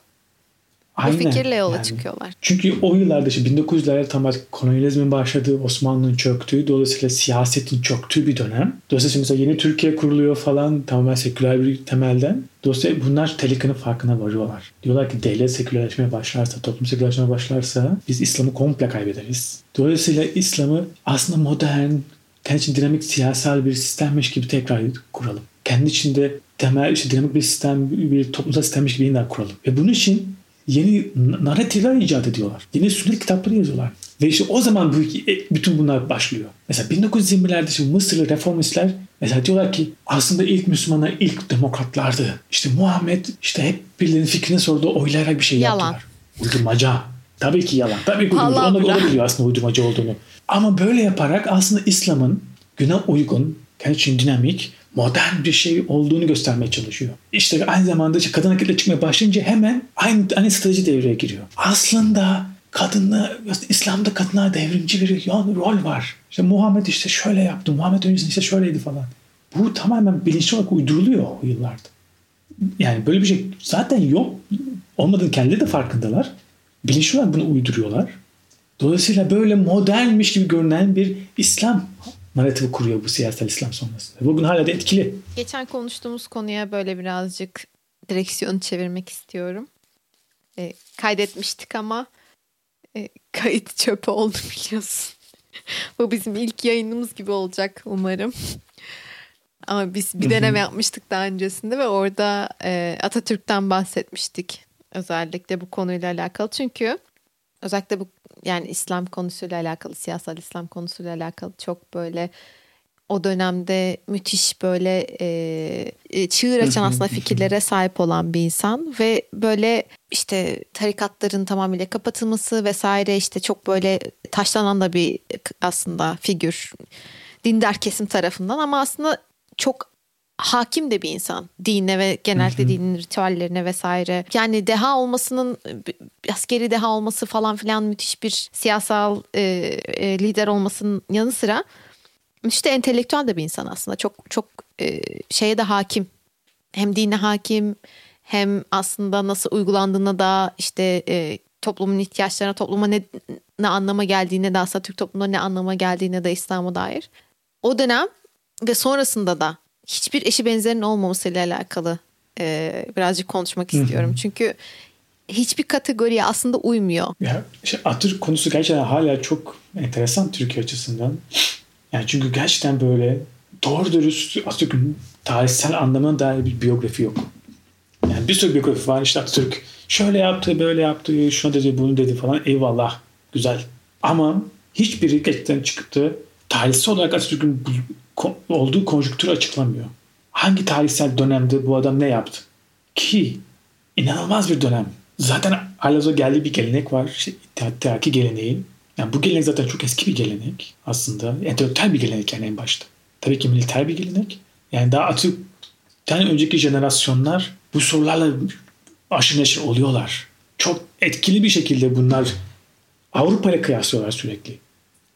Aynen. Bu fikirle yola yani. çıkıyorlar. Çünkü o yıllarda işte 1900'lerde tam kolonyalizmin başladığı, Osmanlı'nın çöktüğü, dolayısıyla siyasetin çöktüğü bir dönem. Dolayısıyla mesela yeni Türkiye kuruluyor falan tamamen seküler bir temelden. Dolayısıyla bunlar tehlikanın farkına varıyorlar. Diyorlar ki devlet sekülerleşmeye başlarsa, toplum sekülerleşmeye başlarsa biz İslam'ı komple kaybederiz. Dolayısıyla İslam'ı aslında modern, kendi için dinamik siyasal bir sistemmiş gibi tekrar kuralım. Kendi içinde temel işte dinamik bir sistem, bir toplumsal sistemmiş gibi yeniden kuralım. Ve bunun için yeni narratifler icat ediyorlar. Yeni sünnet kitapları yazıyorlar. Ve işte o zaman bu, e, bütün bunlar başlıyor. Mesela 1920'lerde işte Mısırlı reformistler mesela diyorlar ki aslında ilk Müslümanlar ilk demokratlardı. İşte Muhammed işte hep birilerinin fikrini sordu oylayarak bir şey yalan. yaptılar. Uydurmaca. Tabii ki yalan. Tabii ki uydurmaca. Onu, onu biliyor aslında uydurmaca olduğunu. Ama böyle yaparak aslında İslam'ın güne uygun, kendi için dinamik modern bir şey olduğunu göstermeye çalışıyor. İşte aynı zamanda işte kadın hareketle çıkmaya başlayınca hemen aynı, aynı strateji devreye giriyor. Aslında kadınla, İslam'da kadınlar devrimci bir rol var. İşte Muhammed işte şöyle yaptı, Muhammed öncesinde işte şöyleydi falan. Bu tamamen bilinçli olarak uyduruluyor o yıllarda. Yani böyle bir şey zaten yok. Olmadığını kendileri de farkındalar. Bilinçli olarak bunu uyduruyorlar. Dolayısıyla böyle modernmiş gibi görünen bir İslam narratifi kuruyor bu siyasal İslam sonrasında. Bugün hala da etkili. Geçen konuştuğumuz konuya böyle birazcık direksiyonu çevirmek istiyorum. E, kaydetmiştik ama e, kayıt çöpe oldu biliyorsun. bu bizim ilk yayınımız gibi olacak umarım. Ama biz bir deneme yapmıştık daha öncesinde ve orada e, Atatürk'ten bahsetmiştik. Özellikle bu konuyla alakalı. Çünkü özellikle bu yani İslam konusuyla alakalı, siyasal İslam konusuyla alakalı çok böyle o dönemde müthiş böyle e, çığır açan aslında fikirlere sahip olan bir insan ve böyle işte tarikatların tamamıyla kapatılması vesaire işte çok böyle taşlanan da bir aslında figür dindar kesim tarafından ama aslında çok hakim de bir insan dine ve genellikle dinin ritüellerine vesaire. Yani deha olmasının askeri deha olması falan filan müthiş bir siyasal e, e, lider olmasının yanı sıra de entelektüel de bir insan aslında. Çok çok e, şeye de hakim. Hem dine hakim hem aslında nasıl uygulandığına da işte e, toplumun ihtiyaçlarına, topluma ne, ne anlama geldiğine de aslında Türk toplumunda ne anlama geldiğine de İslam'a dair. O dönem ve sonrasında da hiçbir eşi benzerinin olmamasıyla alakalı e, birazcık konuşmak istiyorum. Çünkü hiçbir kategoriye aslında uymuyor. Ya, işte Atatürk konusu gerçekten hala çok enteresan Türkiye açısından. Yani çünkü gerçekten böyle doğru dürüst Atatürk'ün tarihsel anlamına dair bir biyografi yok. Yani bir sürü biyografi var. İşte Atatürk şöyle yaptı, böyle yaptı, şunu dedi, bunu dedi falan. Eyvallah, güzel. Ama hiçbiri gerçekten çıktı tarihsel olarak Atatürk'ün olduğu konjüktürü açıklamıyor. Hangi tarihsel dönemde bu adam ne yaptı? Ki inanılmaz bir dönem. Zaten halihazırda geldiği bir gelenek var. İşte İttihat geleneği. Yani bu gelenek zaten çok eski bir gelenek aslında. Entelektüel bir gelenek yani en başta. Tabii ki militer bir gelenek. Yani daha Atatürk'ten önceki jenerasyonlar bu sorularla aşırı neşir oluyorlar. Çok etkili bir şekilde bunlar Avrupa ile kıyaslıyorlar sürekli.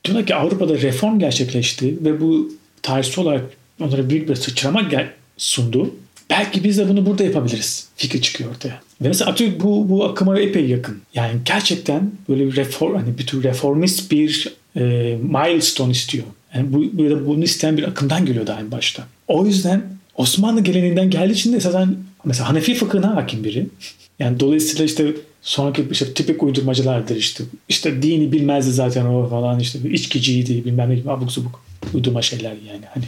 Diyorlar ki Avrupa'da reform gerçekleşti ve bu tarihsel olarak onlara büyük bir sıçrama gel- sundu. Belki biz de bunu burada yapabiliriz. Fikir çıkıyor ortaya. Ve mesela Atatürk bu, bu akıma epey yakın. Yani gerçekten böyle bir reform, hani bir tür reformist bir e, milestone istiyor. Yani bu, böyle bunu isteyen bir akımdan geliyor daha en başta. O yüzden Osmanlı geleneğinden geldiği için de esasen mesela Hanefi fıkhına hakim biri. Yani dolayısıyla işte sonraki işte tipik uydurmacılardır işte. İşte dini bilmezdi zaten o falan işte içkiciydi bilmem ne gibi abuk subuk uydurma şeyler yani. Hani.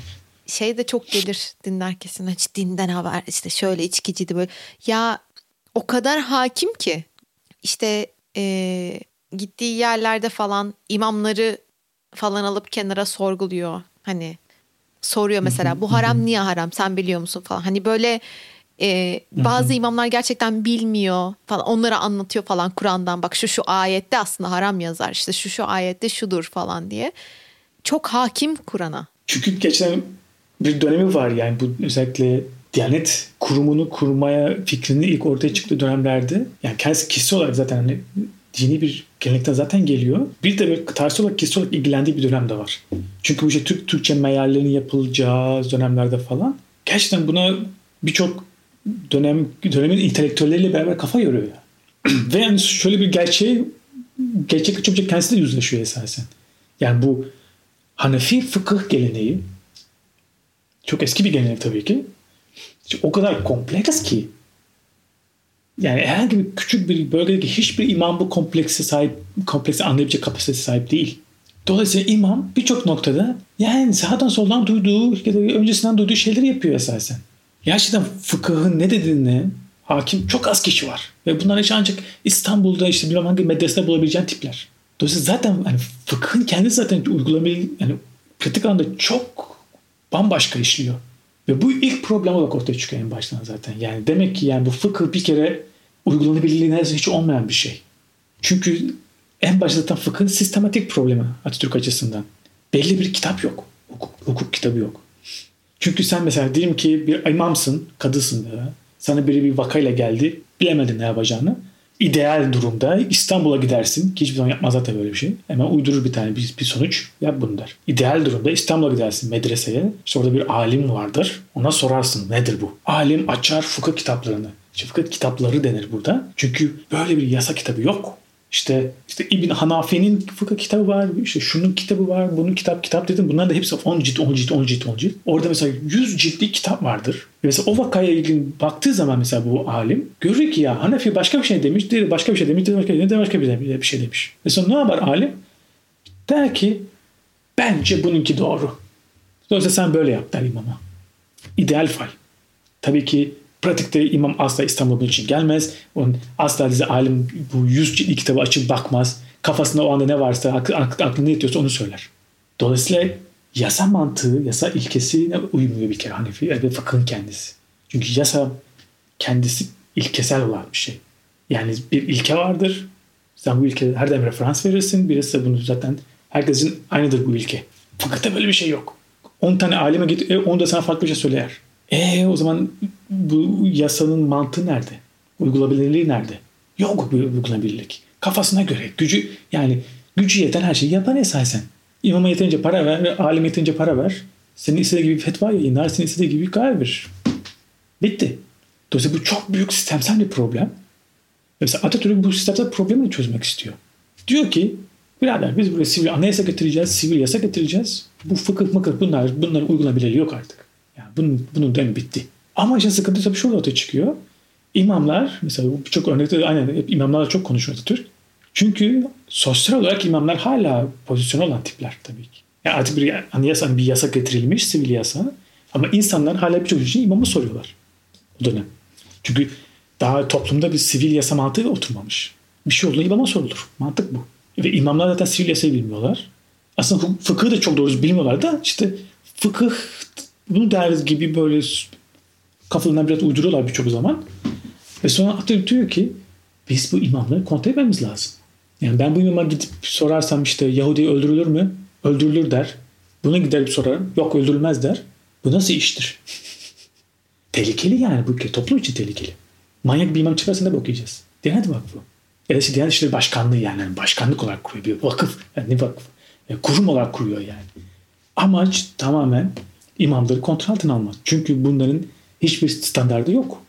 Şey de çok gelir dinler kesin hiç dinden haber işte şöyle içkiciydi böyle. Ya o kadar hakim ki işte e, gittiği yerlerde falan imamları falan alıp kenara sorguluyor. Hani soruyor mesela bu haram niye haram? Sen biliyor musun? falan. Hani böyle e, bazı imamlar gerçekten bilmiyor falan onlara anlatıyor falan Kur'an'dan. Bak şu şu ayette aslında haram yazar işte şu şu ayette şudur falan diye çok hakim Kur'an'a. Çünkü geçen bir dönemi var yani bu özellikle Diyanet kurumunu kurmaya fikrinin ilk ortaya çıktığı dönemlerde yani kendisi kişi olarak zaten hani dini bir gelenekten zaten geliyor. Bir de bir tarihsel olarak kişi olarak ilgilendiği bir dönem de var. Çünkü bu işte Türk Türkçe meallerinin yapılacağı dönemlerde falan gerçekten buna birçok dönem dönemin intelektüelleriyle beraber kafa yoruyor. Ve yani şöyle bir gerçeği gerçek çabucak kendisi de yüzleşiyor esasen. Yani bu Hanefi fıkıh geleneği çok eski bir gelenek tabii ki. O kadar kompleks ki yani herhangi bir küçük bir bölgedeki hiçbir imam bu kompleksi sahip, kompleksi anlayabilecek kapasitesi sahip değil. Dolayısıyla imam birçok noktada yani sağdan soldan duyduğu öncesinden duyduğu şeyleri yapıyor esasen. Gerçekten fıkıhın ne dediğini hakim çok az kişi var. Ve bunlar işte ancak İstanbul'da işte bilmem hangi medresede bulabileceğin tipler. Dolayısıyla zaten hani fıkhın kendisi zaten uygulamayı yani pratik alanda çok bambaşka işliyor. Ve bu ilk problem olarak ortaya çıkıyor en baştan zaten. Yani demek ki yani bu fıkıh bir kere uygulanabilirliği neredeyse hiç olmayan bir şey. Çünkü en başta zaten fıkhın sistematik problemi Atatürk açısından. Belli bir kitap yok. Hukuk, hukuk kitabı yok. Çünkü sen mesela diyelim ki bir imamsın, kadısın. Sana biri bir vakayla geldi. Bilemedin ne yapacağını. İdeal durumda İstanbul'a gidersin ki hiçbir zaman yapmaz zaten böyle bir şey. Hemen uydurur bir tane bir, bir sonuç yap bunu der. İdeal durumda İstanbul'a gidersin medreseye. İşte orada bir alim vardır. Ona sorarsın nedir bu? Alim açar fıkıh kitaplarını. İşte fıkıh kitapları denir burada. Çünkü böyle bir yasa kitabı yok. İşte işte İbn Hanafi'nin fıkıh kitabı var, işte şunun kitabı var, bunun kitap kitap dedim. Bunlar da hepsi 10 cilt, 10 cilt, 10 cilt, 10 cilt. Orada mesela 100 ciltlik kitap vardır. Mesela o vakaya ilgili baktığı zaman mesela bu alim görür ki ya Hanefi başka bir şey demiş, diğeri başka bir şey demiş, diğeri başka, diğeri başka bir şey demiş. Mesela ne yapar alim? Der ki bence bununki doğru. Dolayısıyla sen böyle yap der imama. İdeal fay. Tabii ki Pratikte imam asla İstanbul'un için gelmez. Onun asla dizi alim bu yüz ciltli kitabı açıp bakmaz. Kafasında o anda ne varsa, aklında ne yetiyorsa onu söyler. Dolayısıyla yasa mantığı, yasa ilkesine uymuyor bir kere Hanefi ve fıkhın kendisi. Çünkü yasa kendisi ilkesel olan bir şey. Yani bir ilke vardır. Sen bu ilke her daim referans verirsin. Birisi de bunu zaten herkesin aynıdır bu ilke. Fıkıhta böyle bir şey yok. 10 tane alime git, 10 da sana farklı bir şey söyler. E o zaman bu yasanın mantığı nerede? Uygulanabilirliği nerede? Yok bir uygulanabilirlik. Kafasına göre gücü yani gücü yeten her şeyi yapar esasen. İmama yeterince para ver, alim yeterince para ver. Senin istediği gibi fetva yayınlar, senin istediği gibi karar verir. Bitti. Dolayısıyla bu çok büyük sistemsel bir problem. Mesela Atatürk bu sistemsel problemi çözmek istiyor. Diyor ki birader biz buraya sivil anayasa getireceğiz, sivil yasa getireceğiz. Bu fıkıh mıkıh bunlar, bunların uygulanabilirliği yok artık. Yani bunun, bunun dönemi bitti. Ama işte sıkıntı tabii şurada ortaya çıkıyor. İmamlar mesela birçok örnekte aynen hep imamlarla çok konuşuyor Atatürk. Çünkü sosyal olarak imamlar hala pozisyon olan tipler tabii ki. Yani artık bir anayasa, hani bir yasa getirilmiş, sivil yasa. Ama insanlar hala birçok için imamı soruyorlar o dönem. Çünkü daha toplumda bir sivil yasa mantığı oturmamış. Bir şey olduğunda imama sorulur. Mantık bu. Ve imamlar zaten sivil yasayı bilmiyorlar. aslında fıkıhı da çok doğru bilmiyorlar da işte fıkıh bunu deriz gibi böyle kafalarından biraz uyduruyorlar birçok zaman. Ve sonra Atatürk diyor ki biz bu imamları kontrol etmemiz lazım. Yani ben bu imama gidip sorarsam işte Yahudi öldürülür mü? Öldürülür der. Buna giderip sorarım. Yok öldürülmez der. Bu nasıl iştir? tehlikeli yani bu ülke. Toplum için tehlikeli. Manyak bir imam çıkarsa ne bakacağız? Diyanet Vakfı. Ya da işte Diyanet İşleri Başkanlığı yani. yani başkanlık olarak kuruyor. Bir vakıf. Yani ne vakıf? Yani kurum olarak kuruyor yani. Amaç tamamen imamları kontrol altına almak. Çünkü bunların hiçbir standardı yok.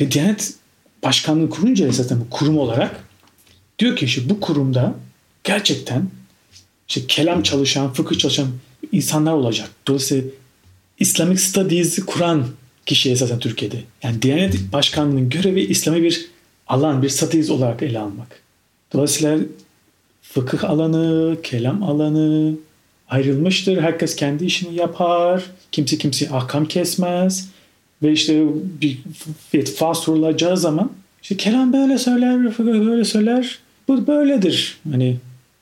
Ve Diyanet Başkanlığı kurunca esasen bu kurum olarak diyor ki işte bu kurumda gerçekten işte kelam çalışan, fıkıh çalışan insanlar olacak. Dolayısıyla Islamic Studies'i kuran kişi esasen Türkiye'de. Yani Diyanet Başkanlığı'nın görevi İslami bir alan, bir studies olarak ele almak. Dolayısıyla fıkıh alanı, kelam alanı ayrılmıştır. Herkes kendi işini yapar. Kimse kimse ahkam kesmez. Ve işte bir fetva sorulacağı zaman işte kelam böyle söyler, fıkıh böyle söyler. Bu böyledir. Hani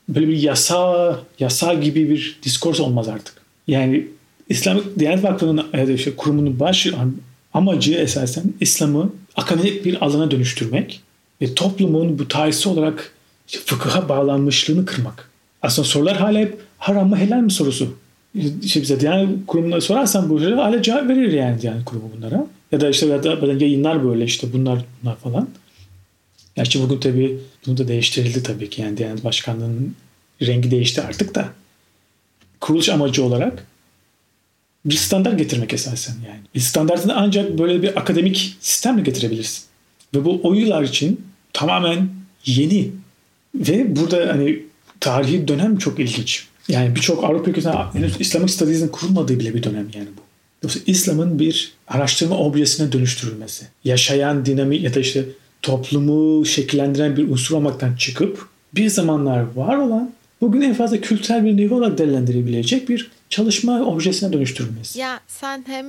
böyle bir yasa, yasa gibi bir diskors olmaz artık. Yani İslamik Diyanet Vakfı'nın ya da işte kurumunun baş amacı esasen İslam'ı akademik bir alana dönüştürmek ve toplumun bu tarihsel olarak işte fıkıha bağlanmışlığını kırmak. Aslında sorular hala hep haram mı helal mi sorusu. İşte bize Diyanet kurumuna sorarsan bu hala cevap verir yani Diyanet kurumu bunlara. Ya da işte ya da yayınlar böyle işte bunlar bunlar falan. Gerçi bugün tabii bunu da değiştirildi tabii ki. Yani Diyanet Başkanlığı'nın rengi değişti artık da. Kuruluş amacı olarak bir standart getirmek esasen yani. Bir standartını ancak böyle bir akademik sistemle getirebilirsin. Ve bu o yıllar için tamamen yeni. Ve burada hani tarihi dönem çok ilginç. Yani birçok Avrupa ülkesinde henüz İslamik Studies'in kurulmadığı bile bir dönem yani bu. Yoksa İslam'ın bir araştırma objesine dönüştürülmesi. Yaşayan dinamik ya da işte toplumu şekillendiren bir unsur olmaktan çıkıp bir zamanlar var olan bugün en fazla kültürel bir nevi olarak değerlendirebilecek bir çalışma objesine dönüştürülmesi. Ya sen hem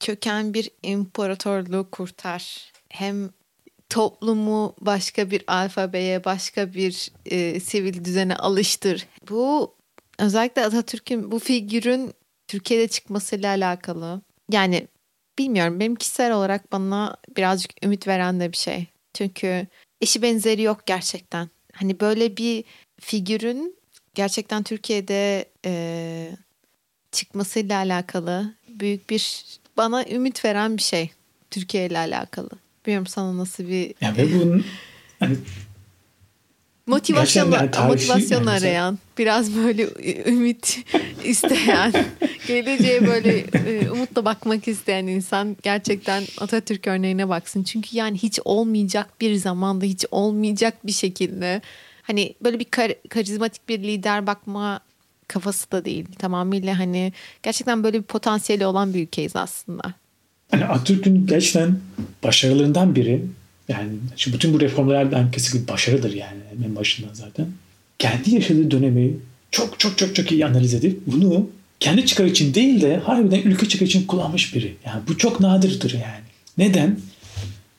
köken bir imparatorluğu kurtar hem toplumu başka bir alfabeye, başka bir e, sivil düzene alıştır. Bu özellikle Atatürk'ün bu figürün Türkiye'de çıkmasıyla alakalı. Yani bilmiyorum benim kişisel olarak bana birazcık ümit veren de bir şey. Çünkü eşi benzeri yok gerçekten. Hani böyle bir figürün gerçekten Türkiye'de e, çıkmasıyla alakalı büyük bir bana ümit veren bir şey Türkiye ile alakalı. Bilmiyorum sana nasıl bir... Ya ve bunun hani motivasyon yani motivasyon yani arayan, biraz böyle ümit isteyen, geleceğe böyle e, umutla bakmak isteyen insan gerçekten Atatürk örneğine baksın. Çünkü yani hiç olmayacak bir zamanda, hiç olmayacak bir şekilde hani böyle bir kar, karizmatik bir lider bakma kafası da değil. Tamamıyla hani gerçekten böyle bir potansiyeli olan bir ülkeyiz aslında. Hani Atatürk'ün gerçekten başarılarından biri yani şimdi bütün bu reformlardan kesinlikle başarıdır yani en başından zaten. Kendi yaşadığı dönemi çok çok çok çok iyi analiz edip bunu kendi çıkar için değil de harbiden ülke çıkar için kullanmış biri. Yani bu çok nadirdir yani. Neden?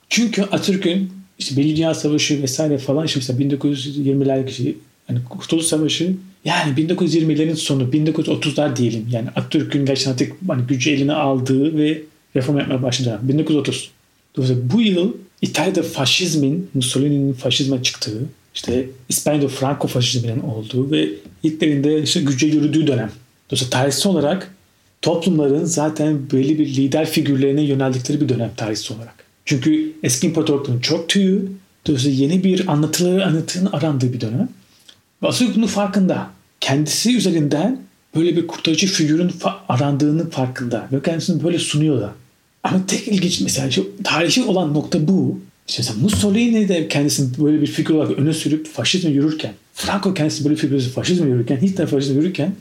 Çünkü Atatürk'ün işte Birinci Dünya Savaşı vesaire falan işte mesela 1920'ler kişi yani Kurtuluş Savaşı yani 1920'lerin sonu 1930'lar diyelim. Yani Atatürk'ün gerçekten artık hani gücü eline aldığı ve reform yapmaya başladı. 1930. Dolayısıyla bu yıl İtalya'da faşizmin, Mussolini'nin faşizme çıktığı, işte İspanya'da Franco faşizminin olduğu ve Hitler'in işte güce yürüdüğü dönem. Dolayısıyla tarihsel olarak toplumların zaten belli bir lider figürlerine yöneldikleri bir dönem tarihsel olarak. Çünkü eski imparatorlukların çok tüyü, dolayısıyla yeni bir anlatıları anlatının arandığı bir dönem. Ve Atatürk bunun farkında. Kendisi üzerinden böyle bir kurtarıcı figürün arandığının farkında. Ve kendisini böyle sunuyor da. Ama tek ilginç mesela şu tarihi olan nokta bu. İşte mesela Mussolini de kendisini böyle bir figür olarak öne sürüp faşizme yürürken, Franco kendisi böyle bir figür faşizme yürürken, Hitler faşizme yürürken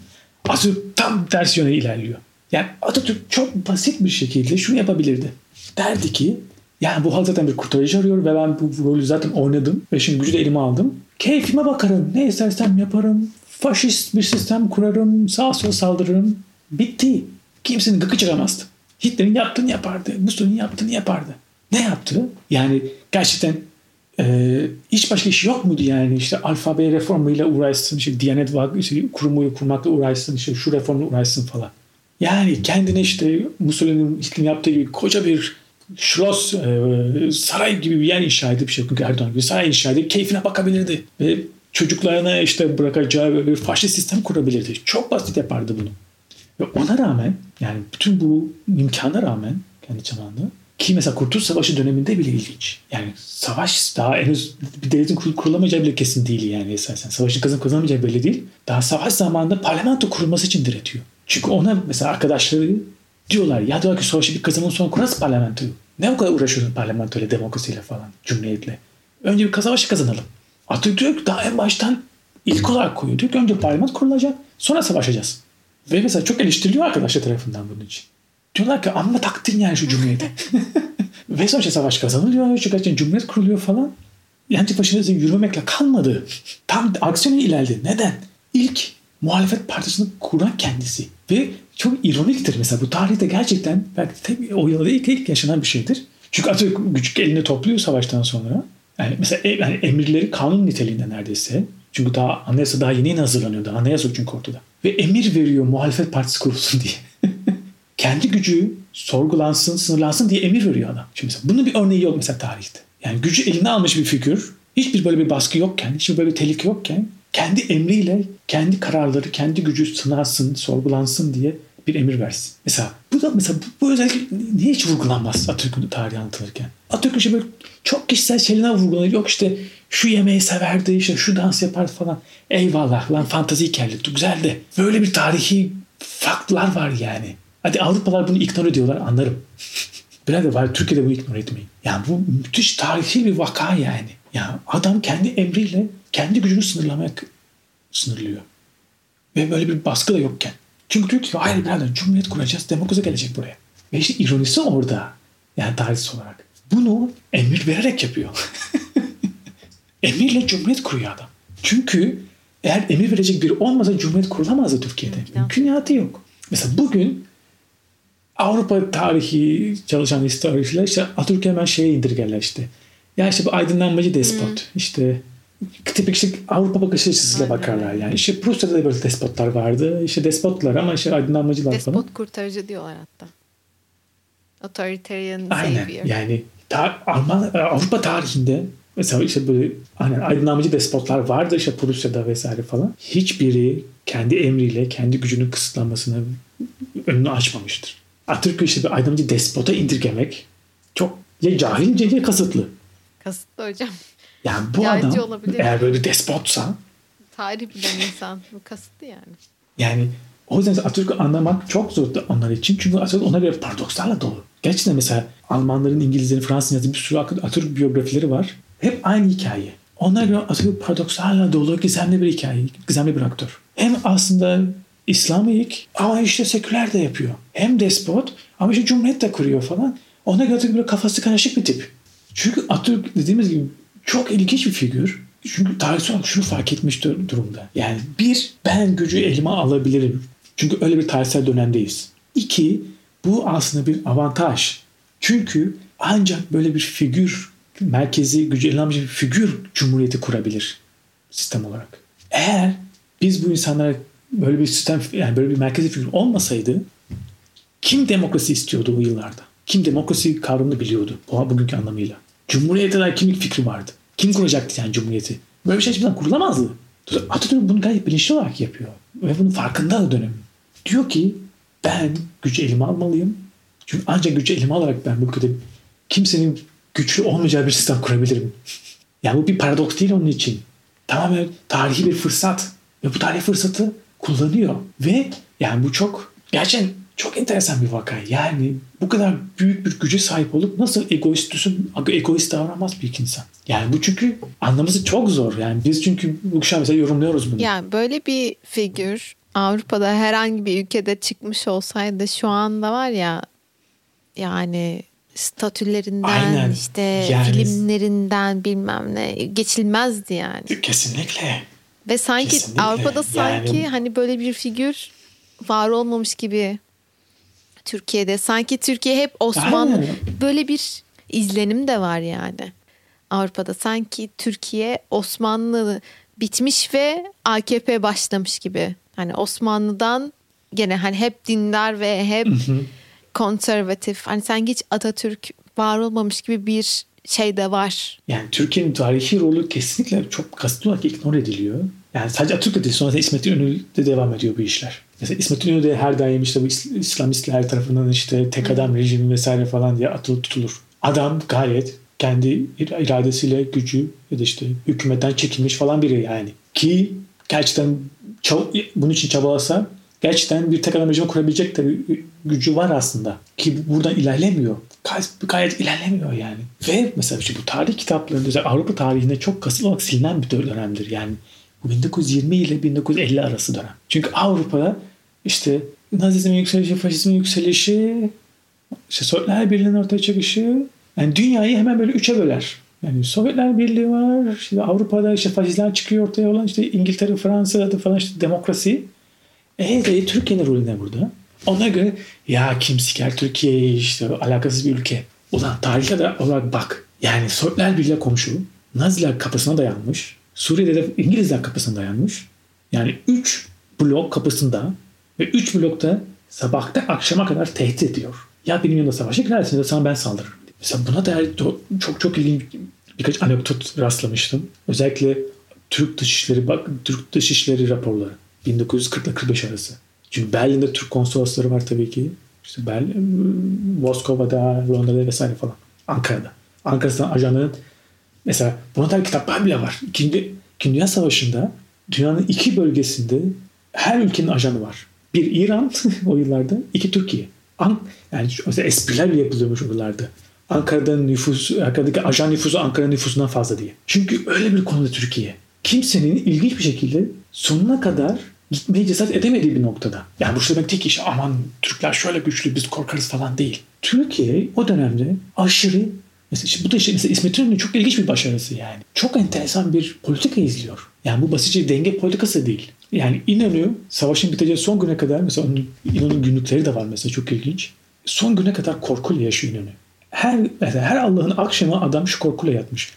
Atatürk tam ters yöne ilerliyor. Yani Atatürk çok basit bir şekilde şunu yapabilirdi. Derdi ki yani bu halk zaten bir kurtarıcı arıyor ve ben bu rolü zaten oynadım ve şimdi gücü de elime aldım. Keyfime bakarım. Ne istersem yaparım. Faşist bir sistem kurarım. Sağ sol saldırırım. Bitti. Kimsenin gıkı çıkamazdı. Hitler'in yaptığını yapardı. Mussolini'nin yaptığını yapardı. Ne yaptı? Yani gerçekten Ee, hiç başka iş yok muydu yani işte alfabe reformuyla uğraşsın, işte Diyanet Vakfı işte kurumu kurmakla uğraşsın, işte şu reformla uğraşsın falan. Yani kendine işte Mussolini'nin Hitler'in yaptığı gibi koca bir Schloss, e, saray gibi bir yer inşa edip şey, Erdoğan gibi saray inşa edip keyfine bakabilirdi. Ve çocuklarına işte bırakacağı bir faşist sistem kurabilirdi. Çok basit yapardı bunu. Ve ona rağmen yani bütün bu imkana rağmen kendi zamanında ki mesela Kurtuluş Savaşı döneminde bile ilginç. Yani savaş daha henüz bir devletin kurulamayacağı bile kesin değil yani esasen. Savaşın kazanıp kazanamayacağı belli değil. Daha savaş zamanında parlamento kurulması için diretiyor. Çünkü ona mesela arkadaşları diyorlar ya diyorlar ki savaşı bir kazanın sonra kurarız parlamentoyu. Ne bu kadar uğraşıyorsun parlamentoyla, demokrasiyle falan, cumhuriyetle. Önce bir savaşı kazanalım. Atatürk diyor ki daha en baştan ilk olarak koyuyor. Diyor ki önce parlament kurulacak sonra savaşacağız. Ve mesela çok eleştiriliyor arkadaşlar tarafından bunun için. Diyorlar ki amma taktın yani şu cumhuriyete. Ve sonuçta savaş kazanılıyor. Çünkü cumhuriyet kuruluyor falan. Yani başına yürümekle kalmadı. Tam aksiyona ilerledi. Neden? İlk muhalefet partisini kuran kendisi. Ve çok ironiktir mesela bu tarihte gerçekten belki de o yılda ilk, ilk yaşanan bir şeydir. Çünkü Atatürk güç elini topluyor savaştan sonra. Yani mesela yani emirleri kanun niteliğinde neredeyse. Çünkü daha anayasa daha yeni yeni hazırlanıyordu. Anayasa çünkü ortada. Ve emir veriyor muhalefet partisi kurulsun diye. Kendi gücü sorgulansın, sınırlansın diye emir veriyor adam. Şimdi mesela bunun bir örneği yok mesela tarihte. Yani gücü eline almış bir figür, hiçbir böyle bir baskı yokken, hiçbir böyle bir tehlike yokken kendi emriyle kendi kararları, kendi gücü sınarsın, sorgulansın diye bir emir versin. Mesela bu da mesela bu, bu özellik niye hiç vurgulanmaz Atatürk'ün tarihi anlatılırken? Atatürk işte böyle çok kişisel şeylerine vurgulanır. Yok işte şu yemeği severdi, işte şu dans yapardı falan. Eyvallah lan fantazi hikayelik güzel de böyle bir tarihi faktlar var yani. Hadi Avrupalılar bunu ignore ediyorlar anlarım. Birader var Türkiye'de bunu ignore etmeyin. Yani bu müthiş tarihi bir vaka yani. Yani adam kendi emriyle kendi gücünü sınırlamaya sınırlıyor. Ve böyle bir baskı da yokken. Çünkü diyor ki hayır birader cumhuriyet kuracağız demokrasi gelecek buraya. Ve işte ironisi orada. Yani tarihsel olarak. Bunu emir vererek yapıyor. Emirle cumhuriyet kuruyor adam. Çünkü eğer emir verecek biri olmasa cumhuriyet kurulamazdı Türkiye'de. Mümkünatı yok. Mesela bugün Avrupa tarihi çalışan historiciler işte Atatürk'ü hemen şeye indirgerler işte. Ya işte bu aydınlanmacı despot. Hmm. İşte tipik işte Avrupa bakış açısıyla bakarlar yani. İşte Prusya'da da böyle despotlar vardı. İşte despotlar ama işte aydınlanmacılar Despot falan. Despot kurtarıcı diyorlar hatta. Authoritarian Aynen. savior. Yani ta, Alman, Avrupa tarihinde mesela işte böyle aynen aydınlanmacı despotlar vardı işte Prusya'da vesaire falan. Hiçbiri kendi emriyle kendi gücünün kısıtlanmasını önünü açmamıştır. Atatürk'ü işte bir aydınlanmacı despota indirgemek çok ya cahilce ya kasıtlı. Kasıtlı hocam. Yani bu Yaycı adam olabilir. eğer böyle bir despotsa tarih bilen insan bu kasıtlı yani. Yani o yüzden Atatürk'ü anlamak çok zor onlar için. Çünkü Atatürk ona göre paradokslarla dolu. Gerçekten mesela Almanların, İngilizlerin, Fransızların yazdığı bir sürü Atatürk biyografileri var. Hep aynı hikaye. Onlara göre Atatürk paradokslarla dolu, gizemli bir hikaye, gizemli bir aktör. Hem aslında İslamik ama işte seküler de yapıyor. Hem despot ama işte cumhuriyet de kuruyor falan. Ona göre böyle kafası karışık bir tip. Çünkü Atatürk dediğimiz gibi çok ilginç bir figür. Çünkü tarihsel şunu fark etmiş durumda. Yani bir, ben gücü elime alabilirim. Çünkü öyle bir tarihsel dönemdeyiz. İki, bu aslında bir avantaj. Çünkü ancak böyle bir figür, merkezi gücü almış bir figür cumhuriyeti kurabilir sistem olarak. Eğer biz bu insanlara böyle bir sistem, yani böyle bir merkezi figür olmasaydı kim demokrasi istiyordu bu yıllarda? Kim demokrasi kavramını biliyordu bugünkü anlamıyla? Cumhuriyete dair kimlik fikri vardı. Kim kuracaktı yani cumhuriyeti? Böyle bir şey hiçbir kurulamazdı. Atatürk bunu gayet bilinçli olarak yapıyor. Ve bunun farkında da dönem. Diyor ki ben gücü elime almalıyım. Çünkü ancak gücü elime alarak ben bu ülkede kimsenin güçlü olmayacağı bir sistem kurabilirim. Yani bu bir paradoks değil onun için. Tamamen tarihi bir fırsat. Ve bu tarihi fırsatı kullanıyor. Ve yani bu çok gerçekten çok enteresan bir vaka. Yani bu kadar büyük bir güce sahip olup nasıl egoist düşün, egoist davranmaz bir insan. Yani bu çünkü anlaması çok zor. Yani biz çünkü bu kuşağı mesela yorumluyoruz bunu. Yani böyle bir figür Avrupa'da herhangi bir ülkede çıkmış olsaydı şu anda var ya yani statülerinden Aynen. işte yani, filmlerinden bilmem ne geçilmezdi yani. Kesinlikle. Ve sanki Kesinlikle. Avrupa'da sanki yani, hani böyle bir figür var olmamış gibi Türkiye'de. Sanki Türkiye hep Osmanlı Aynen. böyle bir izlenim de var yani. Avrupa'da. Sanki Türkiye Osmanlı bitmiş ve AKP başlamış gibi. Hani Osmanlı'dan gene hani hep dindar ve hep konservatif. Hani sanki hiç Atatürk var olmamış gibi bir şey de var. Yani Türkiye'nin tarihi rolü kesinlikle çok kasıtlı olarak ignore ediliyor. Yani sadece Atatürk değil sonra İsmet İnönü'de devam ediyor bu işler. Mesela İsmet İnönü de her daim işte bu İslamistler tarafından işte tek adam rejimi vesaire falan diye atılıp tutulur. Adam gayet kendi iradesiyle gücü ya da işte hükümetten çekilmiş falan biri yani. Ki gerçekten bunun için çabalasa gerçekten bir tek adam rejimi kurabilecek de bir gücü var aslında. Ki buradan ilerlemiyor. Gayet, gayet ilerlemiyor yani. Ve mesela işte bu tarih kitaplarında Avrupa tarihinde çok kasıtlı olarak silinen bir dönemdir. Yani bu 1920 ile 1950 arası dönem. Çünkü Avrupa'da işte Nazizmin yükselişi, faşizmin yükselişi, işte Sovyetler Birliği'nin ortaya çıkışı yani dünyayı hemen böyle üçe böler. Yani Sovyetler Birliği var, işte Avrupa'da işte faşistler çıkıyor ortaya olan işte İngiltere, Fransa'da falan işte demokrasi. E de Türkiye'nin rolü ne burada? Ona göre ya kim siker Türkiye'yi işte alakasız bir ülke. Ulan tarihle de olarak bak. Yani Sovyetler Birliği komşu. Naziler kapısına dayanmış. Suriye'de de İngilizler kapısına dayanmış. Yani 3 blok kapısında ve 3 blokta sabahta akşama kadar tehdit ediyor. Ya benim yanımda savaşa girersin ya sana ben saldırırım. Mesela buna dair çok çok ilginç birkaç anekdot rastlamıştım. Özellikle Türk Dışişleri bak Türk Dışişleri raporları 1940 ile 45 arası. Çünkü Berlin'de Türk konsolosları var tabii ki. İşte Berlin, Moskova'da, Londra'da vesaire falan. Ankara'da. Ankara'dan ajanların mesela buna dair kitaplar bile var. İkinci, İkinci Dünya Savaşı'nda dünyanın iki bölgesinde her ülkenin ajanı var. Bir İran o yıllarda, iki Türkiye. An, yani mesela espriler bile yapılıyormuş o yıllarda. Ankara'da nüfus, Ankara'daki ajan nüfusu Ankara nüfusundan fazla diye. Çünkü öyle bir konuda Türkiye. Kimsenin ilginç bir şekilde sonuna kadar gitmeye cesaret edemediği bir noktada. Yani bu demek tek iş aman Türkler şöyle güçlü biz korkarız falan değil. Türkiye o dönemde aşırı Mesela işte bu da işte mesela İsmet İnönü'nün çok ilginç bir başarısı yani. Çok enteresan bir politika izliyor. Yani bu basitçe denge politikası değil. Yani İnönü savaşın biteceği son güne kadar mesela İnönü'nün günlükleri de var mesela çok ilginç. Son güne kadar korkuyla yaşıyor İnönü. Her, her Allah'ın akşamı adam şu korkuyla yatmış.